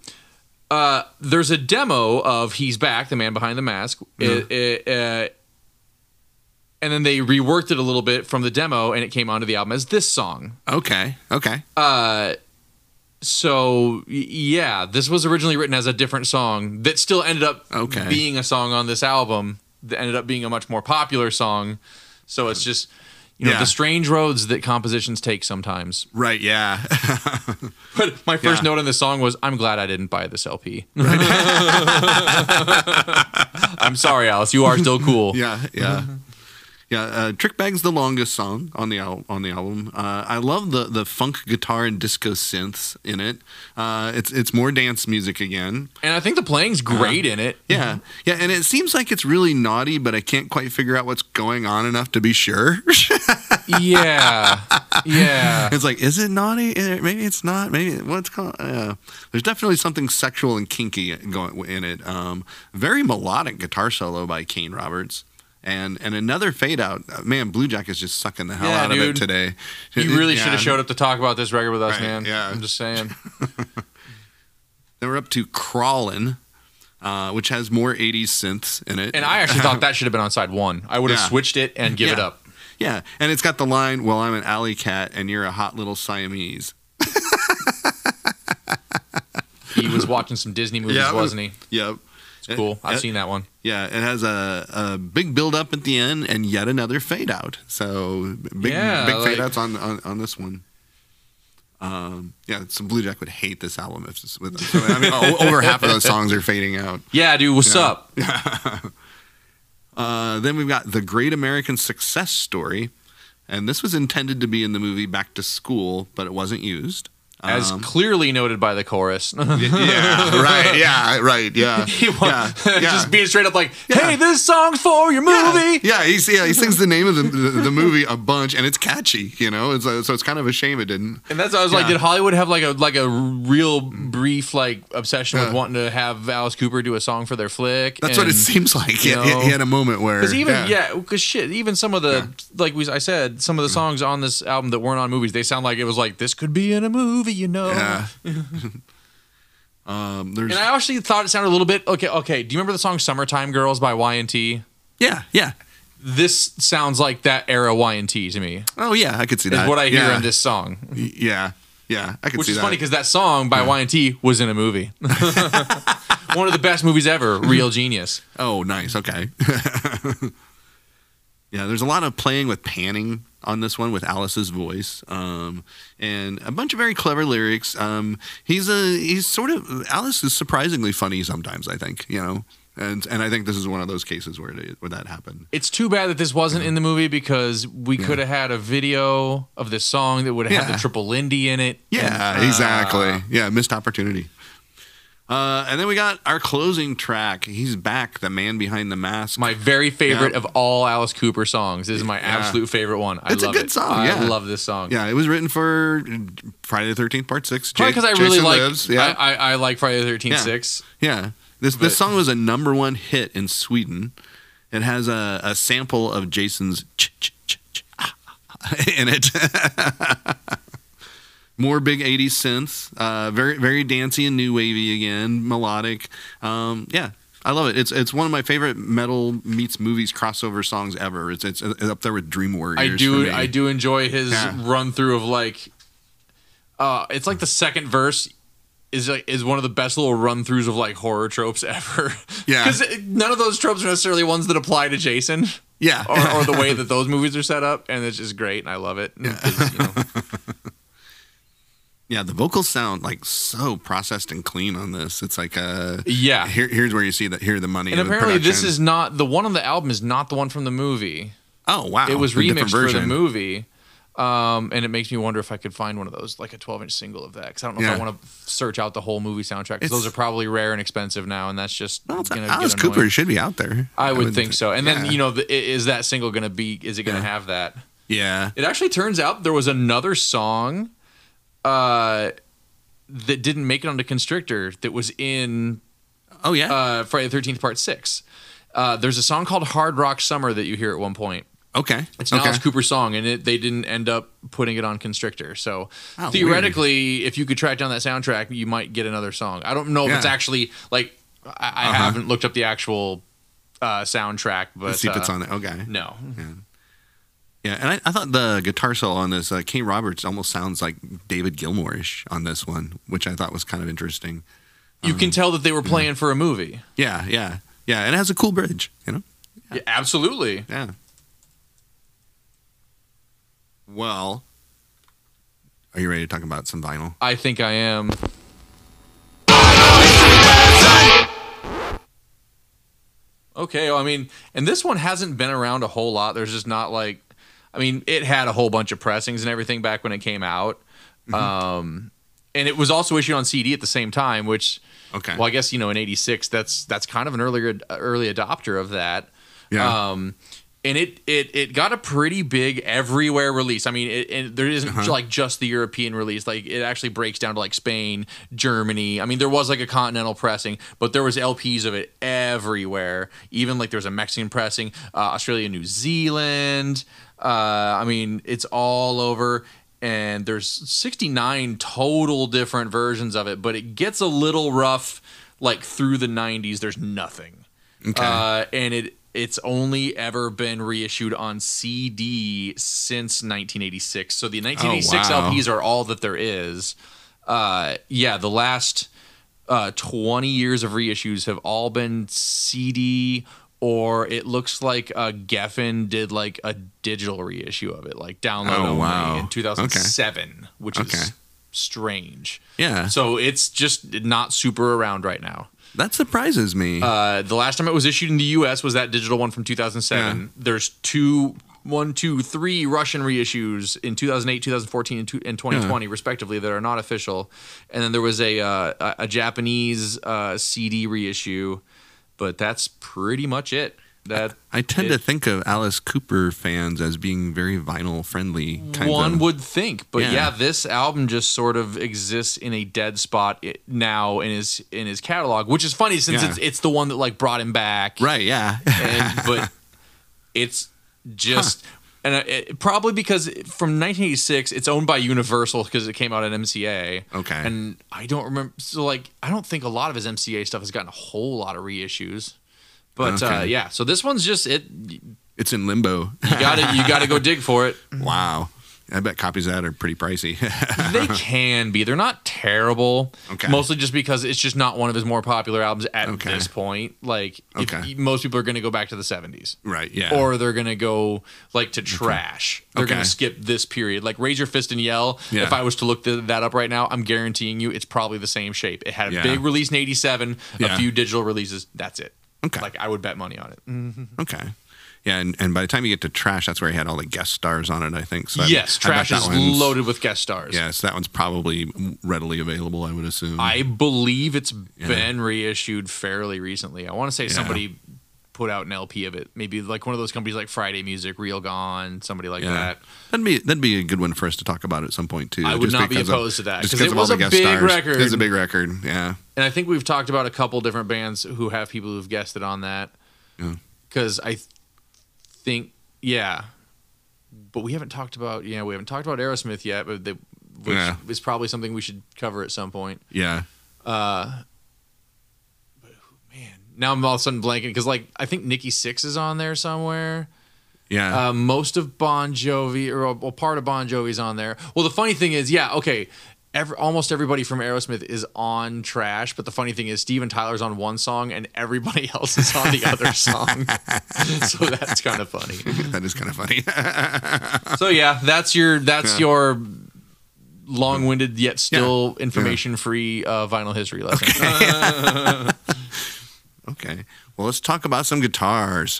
uh, there's a demo of "He's Back," the man behind the mask. It- it, uh, and then they reworked it a little bit from the demo, and it came onto the album as this song. okay. Okay. Uh, so yeah, this was originally written as a different song that still ended up Okay. being a song on this album. That ended up being a much more popular song. So it's just you know Yeah. the strange roads that compositions take sometimes. Right. Yeah. But my first Yeah. note on this song was, "I'm glad I didn't buy this LP." Right. I'm sorry, Alice. You are still cool. yeah. Yeah. Mm-hmm. Yeah, uh, Trick Bag's the longest song on the al- on the album. Uh, I love the the funk guitar and disco synths in it. Uh, it's it's more dance music again. And I think the playing's great in it. Yeah, yeah, and it seems like it's really naughty, but I can't quite figure out what's going on enough to be sure. Yeah. Yeah. it's like, is it naughty? Eh, Maybe it's not. Maybe what's called? Uh, there's definitely something sexual and kinky going in it. Um, very melodic guitar solo by Kane Roberts. And and another fade out. Uh, Man, Blue Jack is just sucking the hell Yeah, out of it today. You really Yeah. should have showed up to talk about this record with us, Right, man. yeah. I'm just saying. Then we're up to Crawlin', uh, which has more 80s synths in it. And I actually thought that should have been on side one. I would have Yeah. switched it and give it up. yeah, and it's got the line, "Well, I'm an alley cat, and you're a hot little Siamese." He was watching some Disney movies, wasn't he? Yep. It's cool. I've Uh, seen that one. Yeah, it has a, a big build up at the end and yet another fade out. So big Yeah, big like- fade outs on, on on this one. Um, yeah, some Blue Jack would hate this album if this with. So, I mean, over half of those songs are fading out. Yeah, dude, what's Yeah. up? Uh, then we've got the Great American Success Story, and this was intended to be in the movie Back to School, but it wasn't used. As Um, clearly noted by the chorus. yeah, right, yeah, right, yeah, He wa- yeah, yeah. just being straight up like, "Hey, this song's for your movie." Yeah, he yeah, he sings the name of the, the, the movie a bunch, and it's catchy, you know. It's, uh, so it's kind of a shame it didn't. And that's I was like, did Hollywood have like a like a real brief like obsession with wanting to have Alice Cooper do a song for their flick? That's what it seems like. He, you he- know, he had a moment where Because even yeah, because shit, even some of the like we I said, some of the songs on this album that weren't on movies, they sound like it was like this could be in a movie, you know. yeah. um, there's And I actually thought it sounded a little bit okay. Okay, do you remember the song "Summertime Girls" by Y&T? yeah, yeah. This sounds like that era Y&T to me. Oh yeah, I could see Is that. what I hear yeah. in this song, Y- Yeah, yeah, I could which see is funny because that song by Y&T was in a movie. One of the best movies ever, Real Genius. Oh, nice. Okay. yeah, there's a lot of playing with panning on this one with Alice's voice, um, and a bunch of very clever lyrics. Um, he's a he's sort of Alice is surprisingly funny sometimes. I think you know, and and I think this is one of those cases where it, where that happened. It's too bad that this wasn't in the movie because we could have had a video of this song that would have had the triple Lindy in it. Yeah, And, uh, exactly. Yeah, missed opportunity. Uh, and then we got our closing track. He's back, the man behind the mask. My very favorite Yeah. of all Alice Cooper songs. This is my Yeah. absolute favorite one. I It's a good it. song, I love this song. yeah, it was written for Friday the Thirteenth Part Six. Probably because I really like Lives. Yeah, I, I, I like Friday the Thirteenth Yeah. Six. Yeah. This But- this song was a number one hit in Sweden. It has a, a sample of Jason's ch ch ch ch ah, in it. more big 80s synths, uh, very very dancey and new wavy again, melodic. Um, yeah, I love it. It's it's one of my favorite metal meets movies crossover songs ever. It's it's, it's up there with Dream Warriors. I do. I do enjoy his Yeah. run through of like uh it's like the second verse is like is one of the best little run throughs of like horror tropes ever. Yeah. Because none of those tropes are necessarily ones that apply to Jason. Yeah. Or, or the way that those movies are set up, and it's just great, and I love it. you know, Yeah, the vocals sound like so processed and clean on this. It's like uh yeah, here, here's where you see that here the money. and apparently this is not the one on the album is not the one from the movie. oh wow, it was a remixed for the movie. Um, and it makes me wonder if I could find one of those, like a 12 inch single of that. Because I don't know if I want to search out the whole movie soundtrack. Because those are probably rare and expensive now, and that's just Well, gonna Alice Cooper annoying. should be out there. I would think so. And then you know, the, is that single gonna be? Is it gonna Yeah. have that? Yeah. It actually turns out there was another song uh, that didn't make it onto Constrictor that was in Oh yeah. uh, Friday the Thirteenth Part Six. Uh, there's a song called "Hard Rock Summer" that you hear at one point. okay. It's an okay. Alice Cooper song, and it, they didn't end up putting it on Constrictor. So Oh, theoretically, if you could track down that soundtrack, you might get another song. I don't know if it's actually like I, I Uh-huh. haven't looked up the actual uh, soundtrack, but Let's see if it's uh, on it. Okay. No, Yeah, and I, I thought the guitar solo on this, uh, Kane Roberts almost sounds like David Gilmour-ish on this one, which I thought was kind of interesting. you Um, can tell that they were playing for a movie. Yeah, yeah, yeah, and it has a cool bridge, you know. Yeah, absolutely. Yeah. Well, are you ready to talk about some vinyl? I think I am. Okay, well, I mean, and this one hasn't been around a whole lot. There's just not like, I mean, it had a whole bunch of pressings and everything back when it came out. Um, and it was also issued on CD at the same time, which, Okay. well, I guess you know, in '86, that's that's kind of an earlier early adopter of that. yeah. Um, and it, it it got a pretty big everywhere release. I mean, it, and there isn't Uh-huh. like just the European release. Like it actually breaks down to like Spain, Germany. I mean, there was like a continental pressing, but there was LPs of it everywhere. Even like there was a Mexican pressing, uh, Australia, New Zealand. Uh, I mean, it's all over. And there's 69 total different versions of it, but it gets a little rough. Like through the 90s, there's nothing okay. uh, and it it's only ever been reissued on CD since 1986. So the 1986 wow. LPs are all that there is. Uh, yeah, the last uh, 20 years of reissues have all been CD, or it looks like uh, Geffen did like a digital reissue of it, like download Oh, only wow. in 2007, which Okay. is strange. yeah, So it's just not super around right now. that surprises me. Uh, the last time it was issued in the U.S. was that digital one from 2007. Yeah. There's two, one, two, three Russian reissues in 2008, 2014, and, two, and 2020, respectively, that are not official. And then there was a uh, a, a Japanese uh, CD reissue, but that's pretty much it. That I tend it- to think of Alice Cooper fans as being very vinyl friendly. Kind one of. would think, but yeah. Yeah. this album just sort of exists in a dead spot now in his in his catalog, which is funny since Yeah. it's it's the one that like brought him back, right. Yeah. and but it's just and uh, it, probably because from 1986 it's owned by universal because it came out at mca Okay. and i don't remember so like i don't think a lot of his mca stuff has gotten a whole lot of reissues but uh, yeah so this one's just it it's in limbo. You gotta you gotta go dig for it wow. I bet copies of that are pretty pricey. they can be they're not terrible Okay. mostly just because it's just not one of his more popular albums at Okay. this point like if- Okay. most people are gonna go back to the 70s right. Yeah. or they're gonna go like to trash. They're Okay. gonna skip this period. Like raise your fist and yell. Yeah. If I was to look th- that up right now, I'm guaranteeing you it's probably the same shape. It had a Yeah. big release in '87, a few digital releases. That's it. Okay. Like I would bet money on it. Okay. Yeah, and, and by the time you get to Trash, that's where he had all the guest stars on it, I think. So yes, I trash that is loaded with guest stars. Yeah, so that one's probably readily available, I would assume. I believe it's been reissued fairly recently. I want to say Yeah. somebody put out an LP of it. Maybe like one of those companies like Friday Music, Real Gone, somebody like yeah. that. That'd be that'd be a good one for us to talk about at some point too. I would not be because of- opposed to that, because it was a big stars. record. It's a big record. Yeah. And I think we've talked about a couple different bands who have people who've guessed it on that. Yeah. Because I think, yeah. But we haven't talked about, yeah, we haven't talked about Aerosmith yet, but they, which Yeah. is probably something we should cover at some point. Yeah. Uh, but man, now I'm all of a sudden blanking because like I think Nikki Sixx is on there somewhere. Yeah. Uh, most of Bon Jovi or well, part of Bon Jovi's on there. Well, the funny thing is, yeah, okay. Every, almost everybody from Aerosmith is on Trash, but the funny thing is, Steven Tyler's on one song and everybody else is on the other song. so that's kind of funny. that is kind of funny. So yeah, that's your that's Yeah. your long-winded yet still information-free uh, vinyl history lesson. okay. Well, let's talk about some guitars.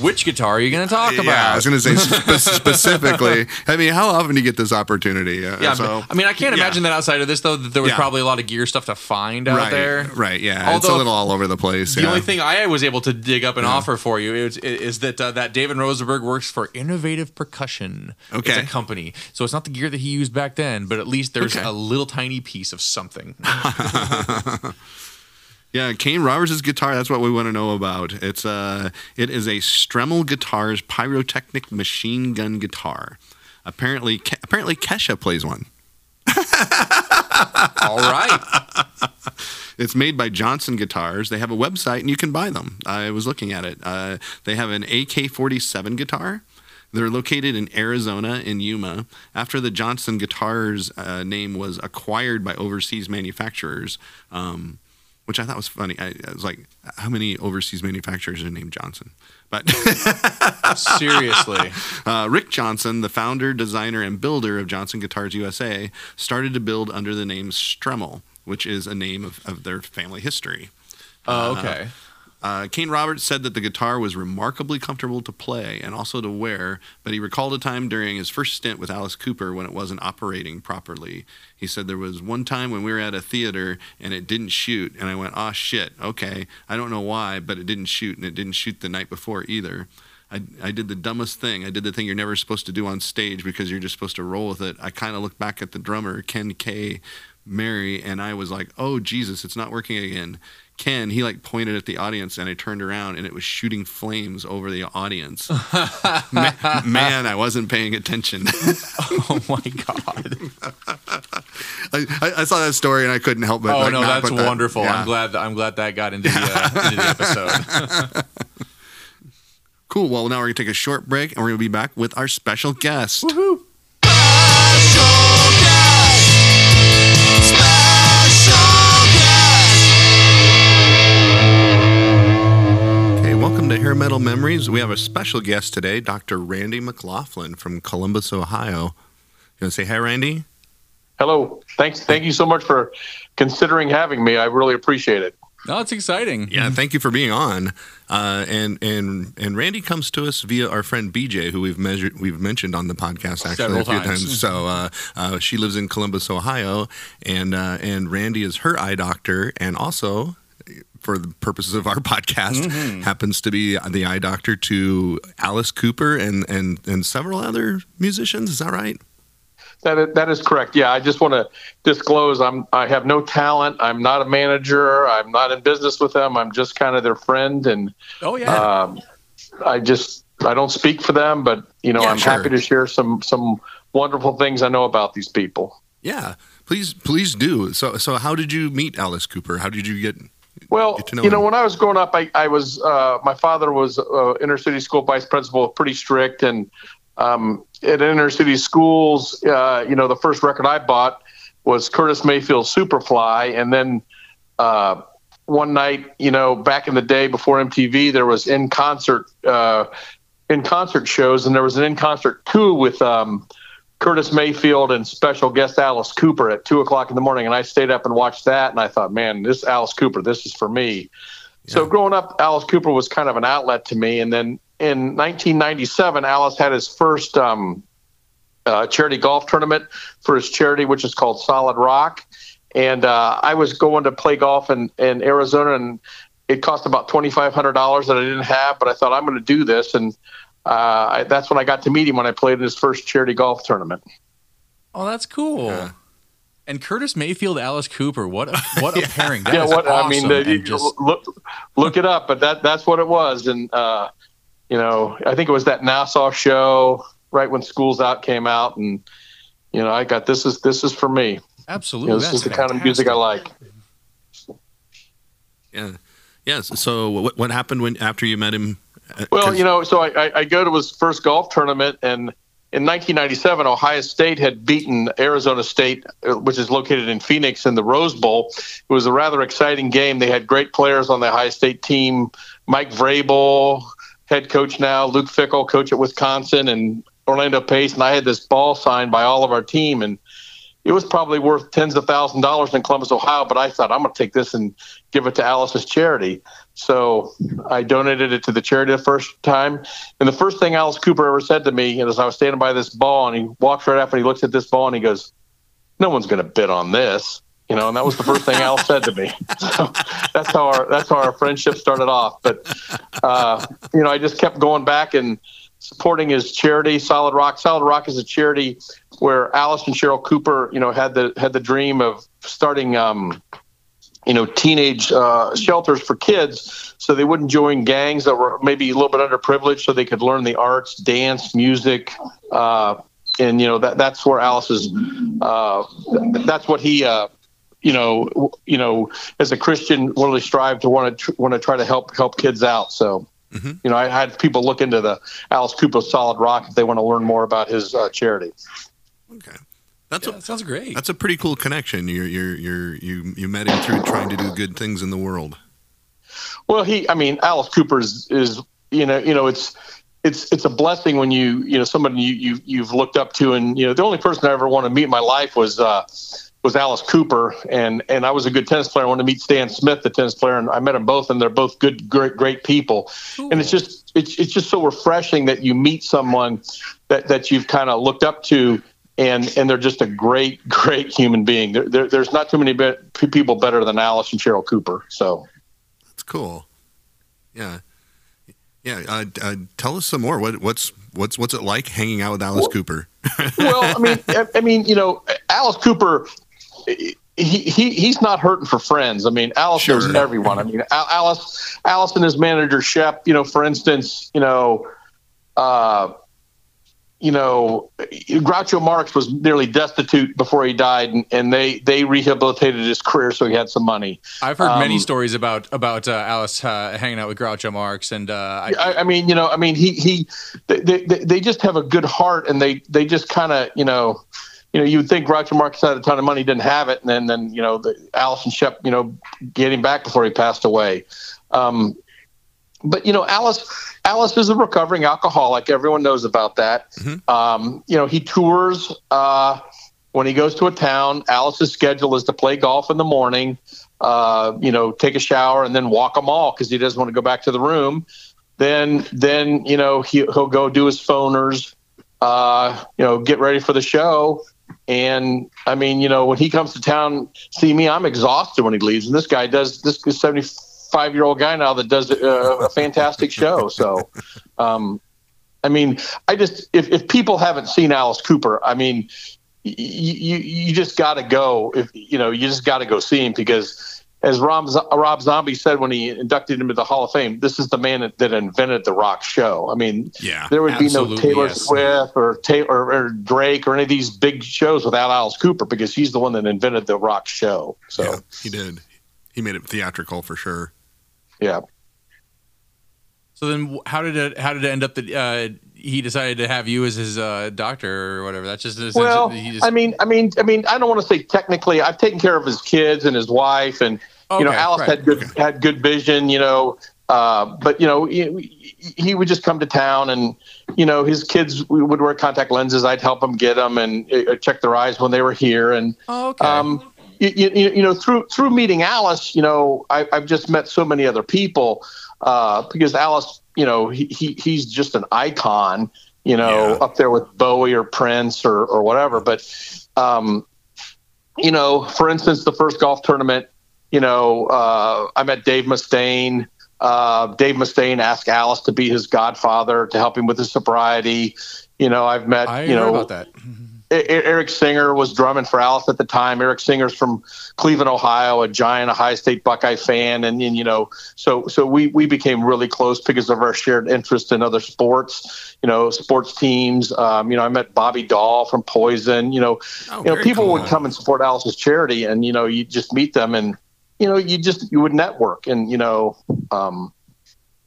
Which guitar are you going to talk about? Yeah, I was going to say spe- specifically. I mean, how often do you get this opportunity? Uh, Yeah, so, I mean, I can't yeah. imagine that outside of this though. That there was Yeah. probably a lot of gear stuff to find out right, there. Right. Yeah. it's a little all over the place. The yeah. only thing I was able to dig up and offer for you is, is that uh, that David Rosenberg works for Innovative Percussion. Okay. it's a company, so it's not the gear that he used back then, but at least there's Okay. a little tiny piece of something. Yeah, Kane Roberts' guitar. That's what we want to know about. It's a it is a Stremel Guitars pyrotechnic machine gun guitar. Apparently, Ke- apparently Kesha plays one. All right, It's made by Johnson Guitars. They have a website and you can buy them. I was looking at it. Uh, they have an AK 47 guitar. They're located in Arizona in Yuma. After the Johnson Guitars uh, name was acquired by overseas manufacturers, um, which I thought was funny. I, I was like, how many overseas manufacturers are named Johnson? But seriously. uh, Rick Johnson, the founder, designer, and builder of Johnson Guitars USA, started to build under the name Stremel, which is a name of, of their family history. Oh, okay. Uh, Uh, Kane Roberts said that the guitar was remarkably comfortable to play and also to wear, but he recalled a time during his first stint with Alice Cooper when it wasn't operating properly. He said there was one time when we were at a theater and it didn't shoot, and I went, "Oh shit, okay, I don't know why, but it didn't shoot, and it didn't shoot the night before either." I, I did the dumbest thing. I did the thing you're never supposed to do on stage because you're just supposed to roll with it. I kind of looked back at the drummer, Ken K. Mary, and I was like, oh, Jesus, it's not working again. Ken, he like pointed at the audience, and I turned around, and it was shooting flames over the audience. Ma- man, I wasn't paying attention. Oh my god. I, I, I saw that story, and I couldn't help but. Oh like, no, that's put that- wonderful. yeah. I'm glad that I'm glad that got into the, uh, into the episode. Cool. Well, now we're gonna take a short break, and we're gonna be back with our special guest. Okay, welcome to Hair Metal Memories. We have a special guest today, Dr. Randy McLaughlin from Columbus, Ohio. You want to say hi, Randy? Hello. Thanks. Thank you so much for considering having me. I really appreciate it. No, it's exciting. Yeah, thank you for being on. Uh, and and and Randy comes to us via our friend BJ, who we've measured we've mentioned on the podcast actually Several a few times. times. So uh, uh, she lives in Columbus, Ohio, and uh, and Randy is her eye doctor, and also. For the purposes of our podcast, Mm-hmm. happens to be the eye doctor to Alice Cooper and, and, and several other musicians. Is that right? That is, that is correct. Yeah, I just want to disclose I'm I have no talent. I'm not a manager. I'm not in business with them. I'm just kind of their friend, and Oh yeah. um, I just I don't speak for them, but you know Yeah, I'm sure. happy to share some some wonderful things I know about these people. Yeah, please please do. So so how did you meet Alice Cooper? How did you get? Well, know you know, him. when I was growing up, I, I was uh, my father was uh, inner city school vice principal, pretty strict, and um, at inner city schools, uh, you know, the first record I bought was Curtis Mayfield's Superfly, and then uh, one night, you know, back in the day before MTV, there was in concert uh, in concert shows, and there was an in concert two with. Um, Curtis Mayfield and special guest Alice Cooper at two o'clock in the morning, and I stayed up and watched that, and I thought, man, this Alice Cooper, this is for me. So growing up, Alice Cooper was kind of an outlet to me, and then in 1997, Alice had his first um, uh, charity golf tournament for his charity, which is called Solid Rock, and uh, I was going to play golf in, in Arizona, and it cost about twenty five hundred dollars that I didn't have, but I thought I'm going to do this, and uh, I, that's when I got to meet him when I played in his first charity golf tournament. oh, that's cool. Yeah. And Curtis Mayfield, Alice Cooper. What a what a pairing. That yeah, is what I mean, the, you- just- look look it up, but that that's what it was, and uh, you know, I think it was that Nassau show right when Schools Out came out, and you know, I got this is this is for me. Absolutely, you know, this is the fantastic. kind of music I like. Yeah, yeah. So what what happened when after you met him? Well, you know, so I, I go to his first golf tournament and in 1997, Ohio State had beaten Arizona State, uh, which is located in Phoenix, in the Rose Bowl. It was a rather exciting game. They had great players on the Ohio State team. Mike Vrabel, head coach now, Luke Fickell, coach at Wisconsin, and Orlando Pace. And I had this ball signed by all of our team, and it was probably worth tens of thousand dollars in Columbus, Ohio. But I thought I'm going to take this and give it to Alice's charity. So I donated it to the charity the first time. And the first thing Alice Cooper ever said to me as I was standing by this ball, and he walks right up and he looks at this ball and he goes, "No one's going to bid on this." You know, and that was the first thing Alice said to me. So that's how our that's how our friendship started off. But uh, you know, I just kept going back and supporting his charity, Solid Rock. Solid Rock is a charity where Alice and Sheryl Cooper, you know, had the had the dream of starting. Um, you know, teenage uh, shelters for kids so they wouldn't join gangs that were maybe a little bit underprivileged so they could learn the arts, dance, music. Uh, and, you know, that that's where Alice's, uh, that's what he, uh, you know, you know, as a Christian, really strive to want to tr- want to try to help help kids out. So, mm-hmm. you know, I had people look into the Alice Cooper Solid Rock if they want to learn more about his uh, charity. Okay. That's yeah, a, sounds great. That's a pretty cool connection. You're, you're, you're, you, you met him through trying to do good things in the world. Well, he, I mean, Alice Cooper is, is, you know, you know, it's, it's, it's a blessing when you, you know, somebody you, you, you've looked up to, and you know, the only person I ever want to meet in my life was, uh, was Alice Cooper, and and I was a good tennis player. I wanted to meet Stan Smith, the tennis player, and I met them both, and they're both good, great, great people. Cool. And it's just it's it's just so refreshing that you meet someone that that you've kind of looked up to, and and they're just a great, great human being. There, there, there's not too many be- people better than Alice and Sheryl Cooper. So that's cool. Yeah, yeah. Uh, uh, tell us some more. What, what's what's what's it like hanging out with Alice well, Cooper? well, I mean, I, I mean, you know, Alice Cooper. He, he he's not hurting for friends. I mean, Alice sure. knows everyone. I mean, Alice Alice and his manager Shep. You know, for instance, you know, uh, you know, Groucho Marx was nearly destitute before he died, and, and, they they rehabilitated his career so he had some money. I've heard um, many stories about about uh, Alice uh, hanging out with Groucho Marx, and uh, I, I, I, mean, you know, I mean, he he they, they, they just have a good heart, and they they just kind of you know. You know, you would think Groucho Marx had a ton of money, didn't have it, and then, then you know, the Alice and Shep, you know, get him back before he passed away. Um, but you know, Alice Alice is a recovering alcoholic. Everyone knows about that. Mm-hmm. Um, you know, he tours uh, when he goes to a town. Alice's schedule is to play golf in the morning, uh, you know, take a shower and then walk a mall because he doesn't want to go back to the room. Then, then you know, he, he'll go do his phoners, uh, you know, get ready for the show. And I mean, you know, when he comes to town, see me, I'm exhausted when he leaves. And this guy does this is 70 five year old guy now that does a, a fantastic show. So, um, I mean, I just if, if people haven't seen Alice Cooper, I mean, you you just got to go. If you know, you just got to go see him because. As Rob, Rob Zombie said when he inducted him into the Hall of Fame, this is the man that, that invented the rock show. I mean, yeah, there would be no Taylor yes. Swift or, Taylor, or, or Drake or any of these big shows without Alice Cooper because he's the one that invented the rock show. So yeah, he did. He made it theatrical for sure. Yeah. So then, how did it? How did it end up that uh, he decided to have you as his uh, doctor or whatever? That's just well. Just... I mean, I mean, I mean, I don't want to say technically. I've taken care of his kids and his wife, and okay, you know, Alice right. had good okay. had good vision. You know, uh, but you know, he, he, would just come to town, and you know, his kids would wear contact lenses. I'd help them get them and uh, check their eyes when they were here, and oh, okay. um, you, you, you, know, through through meeting Alice, you know, I, have just met so many other people uh, because Alice, you know, he, he he's just an icon, you know, yeah. up there with Bowie or Prince or or whatever. But um, you know, for instance, the first golf tournament, you know, uh, I met Dave Mustaine. Uh, Dave Mustaine asked Alice to be his godfather to help him with his sobriety. You know, I've met, I you know, about that. Eric Singer was drumming for Alice at the time. Eric Singer's from Cleveland, Ohio, a giant Ohio State Buckeye fan, and, and you know, so so we we became really close because of our shared interest in other sports, you know, sports teams. Um, you know, I met Bobby Dall from Poison. You know, oh, you know, people cool. would come and support Alice's charity, and you know, you just meet them, and you know, you just you would network, and you know, um,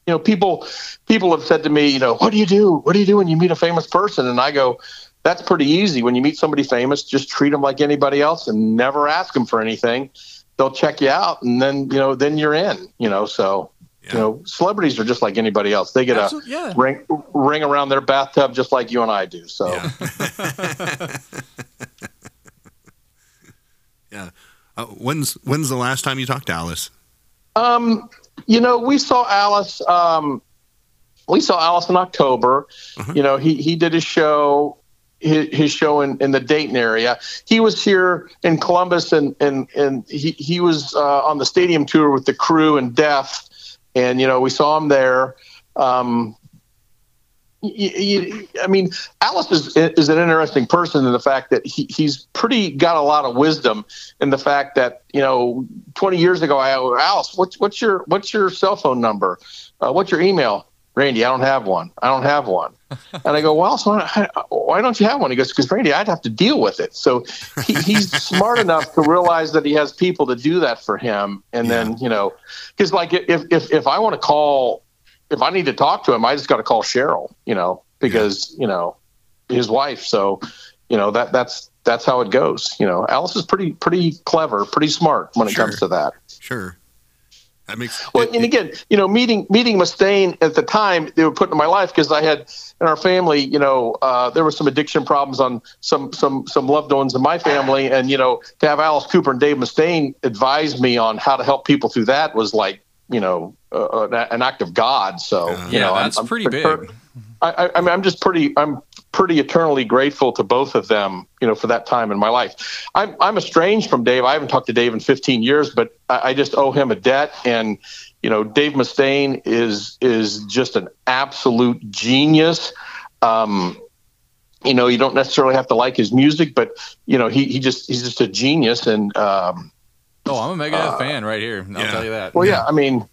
you know, people people have said to me, you know, what do you do? What do you do when you meet a famous person? And I go that's pretty easy. When you meet somebody famous, just treat them like anybody else and never ask them for anything. They'll check you out, and then you know, then you're in. You know, so yeah. you know, celebrities are just like anybody else. They get Absolutely, a yeah. ring ring around their bathtub just like you and I do. So. Yeah. yeah. Uh, when's when's the last time you talked to Alice? Um, you know, we saw Alice. Um, we saw Alice in October. Uh-huh. You know, he he did his show his, his show in, in the Dayton area. He was here in Columbus, and and and he he was uh, on the stadium tour with the Crüe and Def, and you know we saw him there. Um, I mean, Alice is is an interesting person in the fact that he, he's pretty got a lot of wisdom in the fact that you know 20 years ago I Alice what's what's your what's your cell phone number uh, what's your email Randy I don't have one I don't have one and I go, well, so why don't you have one? He goes, because Randy, I'd have to deal with it. So he, he's smart enough to realize that he has people to do that for him. And yeah. then, you know, because like if, if, if I want to call, if I need to talk to him, I just got to call Sheryl, you know, because, yeah. you know, his wife. So, you know, that that's, that's how it goes. You know, Alice is pretty, pretty clever, pretty smart when it sure. comes to that. Sure. That makes well, it, and again, you know, meeting meeting Mustaine at the time they were put in my life because I had in our family, you know, uh, there were some addiction problems on some some some loved ones in my family, and you know, to have Alice Cooper and Dave Mustaine advise me on how to help people through that was like, you know, uh, an act of God. So, uh, you yeah, know, that's I'm, pretty I'm, big. I, I, mean, I'm just pretty. I'm pretty eternally grateful to both of them, you know, for that time in my life. I'm I'm estranged from Dave. I haven't talked to Dave in 15 years, but I, I just owe him a debt. And you know, Dave Mustaine is is just an absolute genius. Um, you know, you don't necessarily have to like his music, but you know, he he just he's just a genius. And um, oh, I'm a Megadeth uh, fan right here. I'll yeah. tell you that. Well, yeah, I mean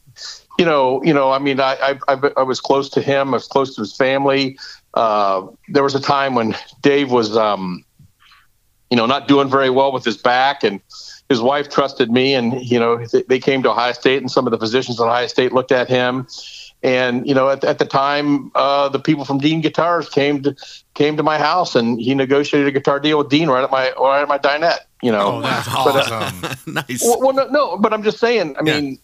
you know, you know, I mean, I, I, I was close to him. I was close to his family. Uh, there was a time when Dave was, um, you know, not doing very well with his back, and his wife trusted me, and you know, they, they came to Ohio State, and some of the physicians at Ohio State looked at him, and you know, at, at the time, uh, the people from Dean Guitars came to came to my house, and he negotiated a guitar deal with Dean right at my right at my dinette. You know, oh, that's but, uh, awesome. Nice. Well, well no, no, but I'm just saying. I mean,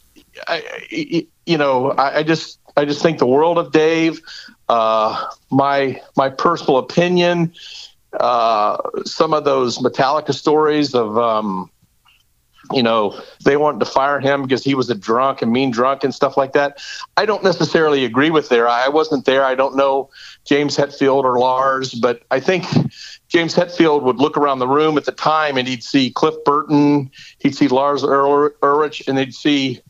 I, you know, I, I, just I just think the world of Dave. Uh, my my personal opinion. Uh, some of those Metallica stories of, um, you know, they wanted to fire him because he was a drunk and mean drunk and stuff like that. I don't necessarily agree with there. I wasn't there. I don't know James Hetfield or Lars, but I think James Hetfield would look around the room at the time and he'd see Cliff Burton, he'd see Lars Ulrich, and he'd see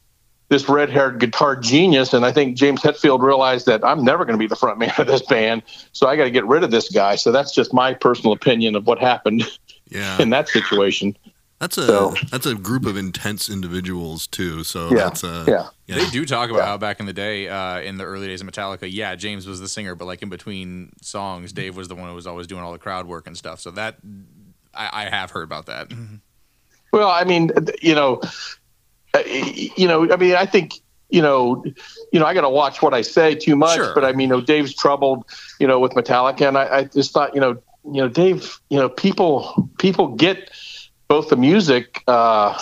this red-haired guitar genius, and I think James Hetfield realized that I'm never going to be the front man of this band, so I got to get rid of this guy. So that's just my personal opinion of what happened yeah. in that situation. That's a so, that's a group of intense individuals too. So yeah, that's a, yeah. yeah. They do talk about yeah. how back in the day, uh, in the early days of Metallica, yeah, James was the singer, but like in between songs, Dave was the one who was always doing all the crowd work and stuff. So that I, I have heard about that. Well, I mean, you know, uh, you know, I mean, I think you know, you know, I got to watch what I say too much. Sure. But I mean, you know, Dave's troubled, you know, with Metallica, and I, I just thought, you know, you know, Dave, you know, people people get both the music, uh,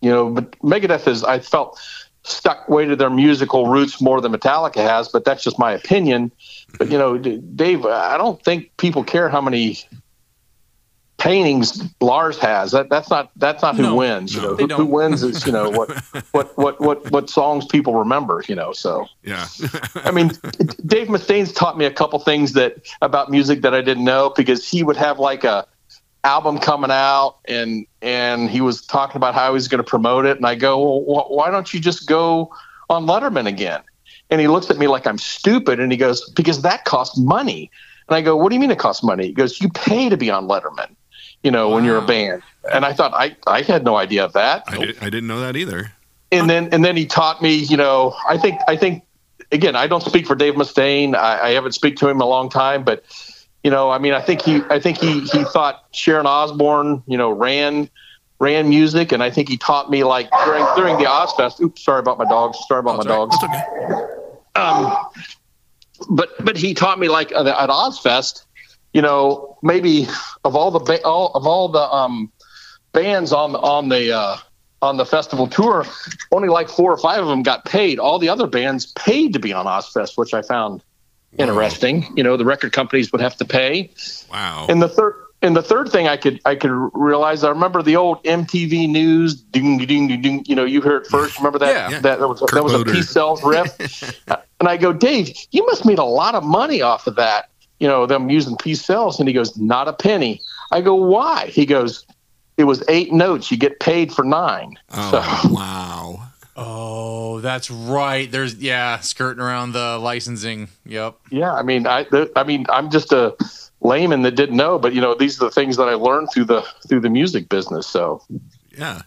you know, but Megadeth is I felt stuck way to their musical roots more than Metallica has, but that's just my opinion. But you know, Dave, I don't think people care how many paintings Lars has. That that's not that's not who no, wins. No, you know, who, who, wins is you know what what what what what songs people remember. You know, so yeah. I mean, Dave Mustaine's taught me a couple things that about music that I didn't know because he would have like a album coming out and and he was talking about how he's going to promote it and I go, well, why don't you just go on Letterman again? And he looks at me like I'm stupid and he goes, because that costs money. And I go, what do you mean it costs money? He goes, you pay to be on Letterman, you know, wow. when you're a band. And I thought, I, I had no idea of that. I, did, I didn't know that either. And then, and then he taught me, you know, I think, I think, again, I don't speak for Dave Mustaine. I, I haven't speak to him in a long time, but, you know, I mean, I think he, I think he, he thought Sharon Osbourne, you know, ran, ran music, and I think he taught me like during during the Ozzfest. Oops, sorry about my dogs. Sorry about oh, my dogs. Okay. Um, but but he taught me like at, at Ozzfest, you know, maybe of all the ba- all of all the um, bands on on the uh, on the festival tour, only like four or five of them got paid. All the other bands paid to be on Ozzfest, which I found wow. interesting. You know, the record companies would have to pay. Wow. And the third and the third thing I could I could realize I remember the old MTV News ding ding ding ding. You know, you heard it first. Remember that? Yeah. That, that was that was a Peace Sells riff. and I go, Dave, you must made a lot of money off of that. You know, them using Peace Sells. And he goes, not a penny. I go, why? He goes, it was eight notes. You get paid for nine. Oh so, wow. Oh, that's right. There's yeah, skirting around the licensing. Yep. Yeah, I mean, I, I mean, I'm just a layman that didn't know, but you know, these are the things that I learned through the through the music business. So yeah.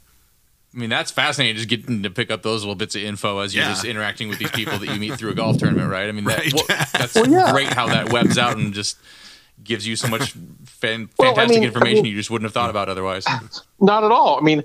I mean, that's fascinating. Just getting to pick up those little bits of info as you're yeah. just interacting with these people that you meet through a golf tournament, right? I mean, that, right. well, that's well, yeah. great how that webs out and just gives you so much fan, well, fantastic I mean, information I mean, you just wouldn't have thought about otherwise. Not at all. I mean,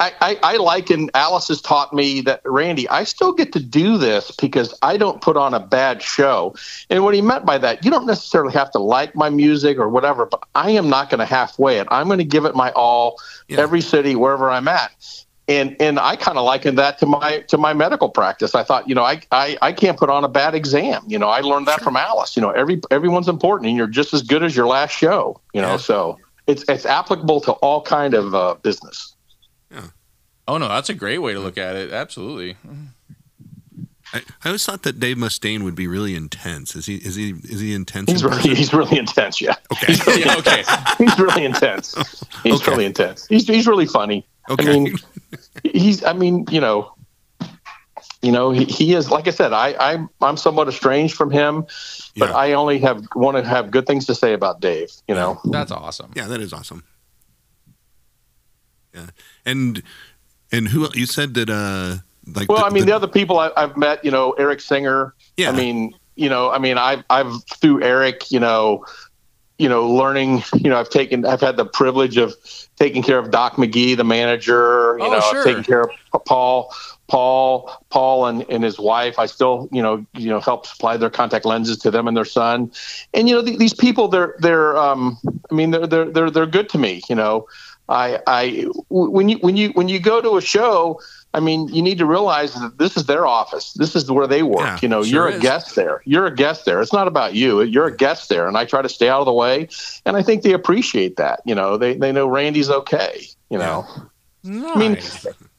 I, I, I like and Alice has taught me that Randy, I still get to do this because I don't put on a bad show. And what he meant by that, you don't necessarily have to like my music or whatever, but I am not going to halfway it. I'm going to give it my all, yeah. every city wherever I'm at. And and I kind of likened that to my to my medical practice. I thought, you know, I, I I can't put on a bad exam. You know, I learned that from Alice. You know, every everyone's important, and you're just as good as your last show. You know, yeah. so it's it's applicable to all kind of uh, business. Yeah. Oh no, that's a great way to look at it. Absolutely. I, I always thought that Dave Mustaine would be really intense. Is he? Is he? Is he intense? He's really, he's really intense. Yeah. Okay. He's really, yeah, okay. he's really intense. He's okay. really intense. He's he's really funny. Okay. I mean, he's. I mean, you know, you know, he, he is. Like I said, I I'm I'm somewhat estranged from him, but yeah. I only have want to have good things to say about Dave. You know. That's awesome. Yeah, that is awesome. Yeah, and and who you said that? uh like well, the, I mean, the, the other people I, have met, you know, Eric Singer. Yeah. I mean, you know, I mean, I've I've through Eric, you know, you know, learning. You know, I've taken, I've had the privilege of taking care of Doc McGhee, the manager. You oh, know, sure. I've care of Paul, Paul, Paul, and, and his wife. I still, you know, you know, help supply their contact lenses to them and their son. And you know, th- these people, they're they're, um, I mean, they're they're they're they're good to me. You know, I, I, when you when you when you go to a show, I mean, you need to realize that this is their office. This is where they work. Yeah, you know, sure you're a is. guest there. You're a guest there. It's not about you. You're a guest there, and I try to stay out of the way. And I think they appreciate that. You know, they they know Randy's okay. You know, nice. I mean,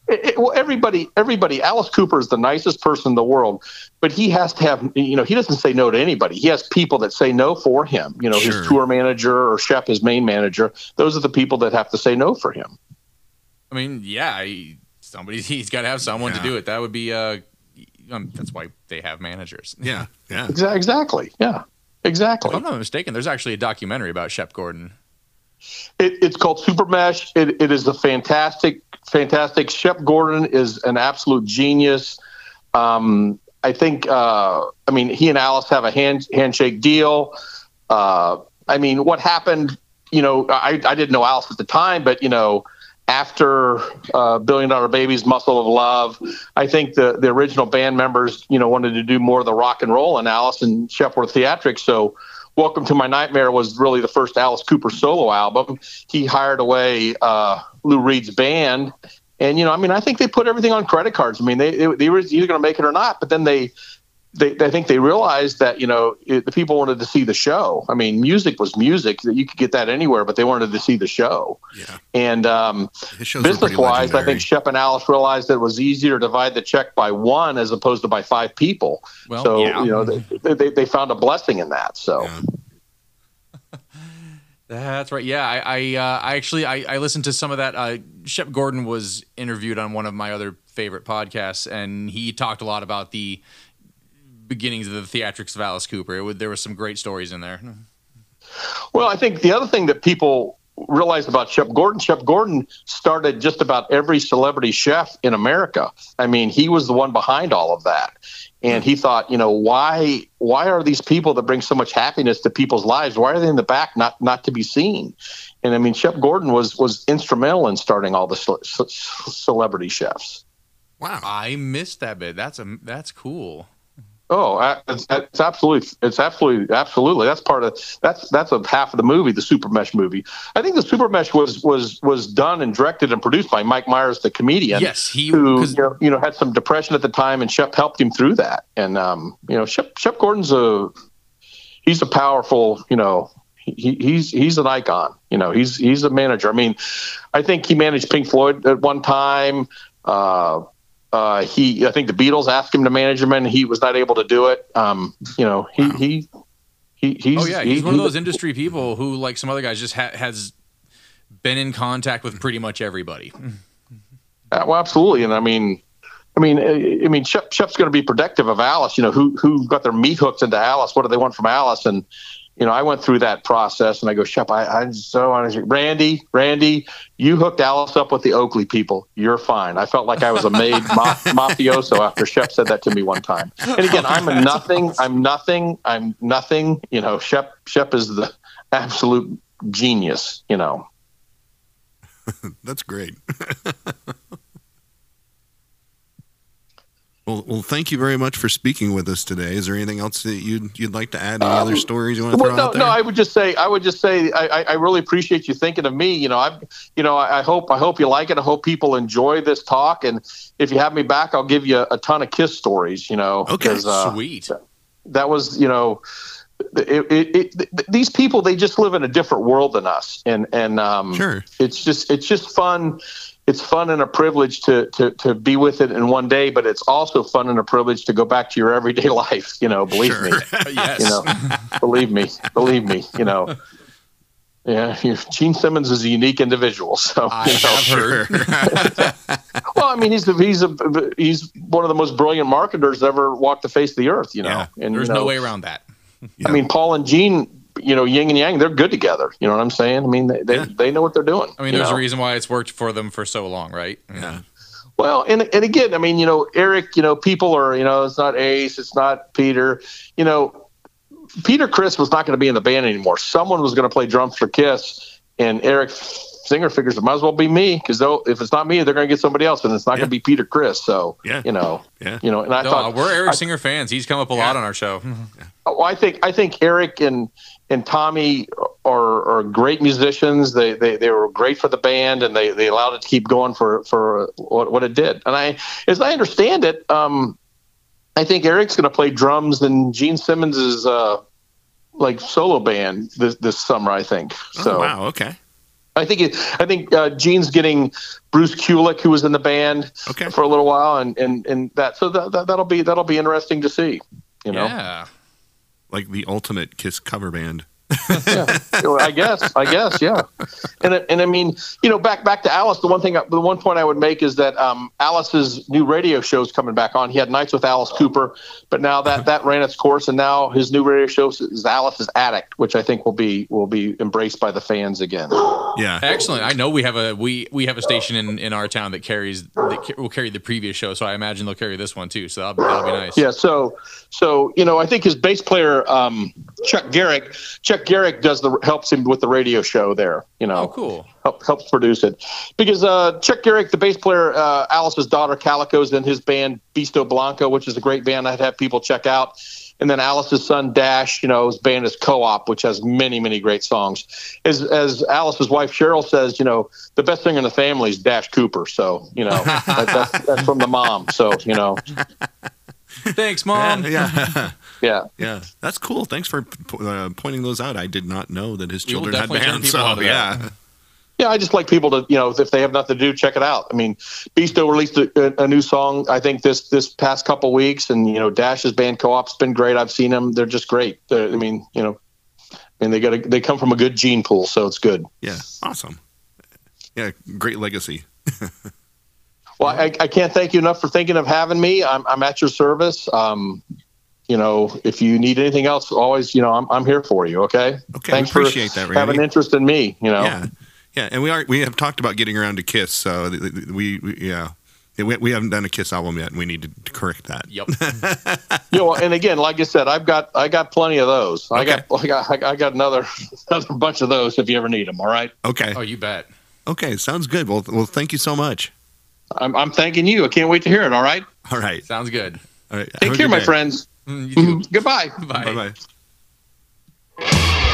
it, it, well, everybody, everybody. Alice Cooper is the nicest person in the world, but he has to have. You know, he doesn't say no to anybody. He has people that say no for him. You know, sure. his tour manager or Shep, his main manager. Those are the people that have to say no for him. I mean, yeah, somebody he's got to have someone yeah. to do it. That would be. Uh, um, that's why they have managers. Yeah, yeah, exactly. Yeah, exactly. If I'm not mistaken, there's actually a documentary about Shep Gordon. It, it's called Supermensch. It, it is a fantastic fantastic. Shep Gordon is an absolute genius. Um, I think, uh, I mean, he and Alice have a hand, handshake deal. Uh, I mean, what happened, you know, I, I didn't know Alice at the time, but, you know, after uh, Billion Dollar Babies Muscle of Love, I think the, the original band members, you know, wanted to do more of the rock and roll and Alice and Shep were theatrics. So Welcome to My Nightmare was really the first Alice Cooper solo album. He hired away uh, Lou Reed's band. And, you know, I mean, I think they put everything on credit cards. I mean, they, they, they were either going to make it or not, but then they, they, I think they realized that you know it, the people wanted to see the show. I mean, music was music that you could get that anywhere, but they wanted to see the show. Yeah. And um, business wise, I think Shep and Alice realized that it was easier to divide the check by one as opposed to by five people. Well, so yeah. you know they, they, they found a blessing in that. So. Yeah. That's right. Yeah, I I, uh, I actually I, I, listened to some of that. Uh, Shep Gordon was interviewed on one of my other favorite podcasts, and he talked a lot about the beginnings of the theatrics of Alice Cooper. Would, there were some great stories in there. Well, I think the other thing that people realize about Shep Gordon, Shep Gordon started just about every celebrity chef in America. I mean, he was the one behind all of that. And he thought, you know, why why are these people that bring so much happiness to people's lives? Why are they in the back, not not to be seen? And I mean, Shep Gordon was was instrumental in starting all the ce- celebrity chefs. Wow, I missed that bit. That's a that's cool. Oh, it's, it's, absolutely, it's absolutely, absolutely. That's part of that's that's a half of the movie, the Supermensch movie. I think the Supermensch was was was done and directed and produced by Mike Myers, the comedian. Yes, he who you know, you know, had some depression at the time, and Shep helped him through that. And um, you know, Shep Shep Gordon's a he's a powerful, you know, he, he's he's an icon. You know, he's he's a manager. I mean, I think he managed Pink Floyd at one time. Uh, uh, he, I think the Beatles asked him to manage him, and he was not able to do it. Um, you know, he, wow. he, he, he's, oh yeah, he's he, one of those industry people who, like some other guys, just ha- has been in contact with pretty much everybody. Uh, well, absolutely, and I mean, I mean, I mean, Shep, Shep's going to be protective of Alice. You know, who who got their meat hooked into Alice? What do they want from Alice? And you know, I went through that process and I go, Shep, I, I so honestly, Randy, Randy, you hooked Alice up with the Oakley people. You're fine. I felt like I was a made ma- mafioso after Shep said that to me one time. And again, I'm a nothing. I'm nothing. I'm nothing. You know, Shep, Shep is the absolute genius, you know. That's great. Well, well, thank you very much for speaking with us today. Is there anything else that you'd you'd like to add? Any um, other stories you want to well, throw no, out there? No, I would just say I would just say I, I really appreciate you thinking of me. You know, I you know I, I hope I hope you like it. I hope people enjoy this talk. And if you have me back, I'll give you a, ton of kiss stories. You know, okay, uh, sweet. That was you know. It, it, it, these people they just live in a different world than us and and um, sure. it's just it's just fun it's fun and a privilege to, to to be with it in one day, but it's also fun and a privilege to go back to your everyday life. You know, believe sure. me. yes. You know, believe me, believe me. You know. Yeah, Gene Simmons is a unique individual. So I you know, have heard. well, I mean, he's he's a he's one of the most brilliant marketers ever walked the face of the earth. You know, yeah, and there's you know, no way around that. I mean, Paul and Gene you know, yin and yang, they're good together. You know what I'm saying? I mean, they they, yeah. they know what they're doing. I mean, there's know? a reason why it's worked for them for so long, right? Yeah. Well, and and again, I mean, you know, Eric, you know, people are, you know, it's not Ace, it's not Peter. You know, Peter Criss was not going to be in the band anymore. Someone was going to play drums for Kiss, and Eric Singer figures it might as well be me because if it's not me, they're going to get somebody else, and it's not yeah. going to be Peter Criss. So, yeah. you know, yeah, you know, and I no, thought we're Eric I, Singer fans. He's come up a yeah. lot on our show. well, oh, I think I think Eric and and Tommy are, are great musicians. They, they they were great for the band, and they, they allowed it to keep going for for what, what it did. And I, as I understand it, um, I think Eric's going to play drums in Gene Simmons's uh, like solo band this this summer. I think. Oh, so wow, okay. I think it, I think uh, Gene's getting Bruce Kulick, who was in the band okay. for a little while, and and and that so that, that that'll be that'll be interesting to see. You know. Yeah like the ultimate Kiss cover band yeah, I guess. I guess. Yeah. And and I mean, you know, back back to Alice. The one thing, the one point I would make is that um, Alice's new radio show is coming back on. He had nights with Alice Cooper, but now that that ran its course, and now his new radio show is Alice's Attic, which I think will be will be embraced by the fans again. Yeah. Excellent. I know we have a we we have a station in, in our town that carries that will carry the previous show, so I imagine they'll carry this one too. So that'll, that'll be nice. Yeah. So so you know, I think his bass player um, Chuck Garric. Chuck Chuck Garric does the helps him with the radio show there. You know, oh, cool. Help, helps produce it because uh, Chuck Garric, the bass player, uh, Alice's daughter Calico's in his band Beasto Blanco, which is a great band I'd have people check out. And then Alice's son Dash, you know, his band is Co-op, which has many, many great songs. As as Alice's wife Sheryl says, you know, the best singer in the family is Dash Cooper. So you know, that, that's, that's from the mom. So you know. Thanks, mom. Yeah, yeah, yeah. yeah. That's cool. Thanks for uh, pointing those out. I did not know that his children had bands. So yeah. Yeah, I just like people to, you know, if they have nothing to do, check it out. I mean, Beasto released a, a new song, I think this this past couple weeks, and you know, Dash's band Co-op's been great. I've seen them; they're just great. They're, I mean, you know, and they got a, they come from a good gene pool, so it's good. Yeah, awesome. Yeah, great legacy. Well, I, I, can't thank you enough for thinking of having me. I'm, I'm at your service. Um, you know, if you need anything else, always, you know, I'm, I'm here for you. Okay. Okay, Thanks appreciate for that, Randy. an interest in me. You know. Yeah, yeah, and we are we have talked about getting around to Kiss, so th- th- we, we yeah. Yeah, We, we haven't done a Kiss album yet, and we need to correct that. Yep. you know, and again, like I said, I've got I got plenty of those. I got I got I got another another bunch of those if you ever need them. All right. Okay, oh, you bet. okay, sounds good. Well, well, thank you so much. I'm I'm thanking you. I can't wait to hear it. All right. All right, Sounds good. all right. Take care, my friends. Mm, You too. Goodbye. Bye. Bye bye.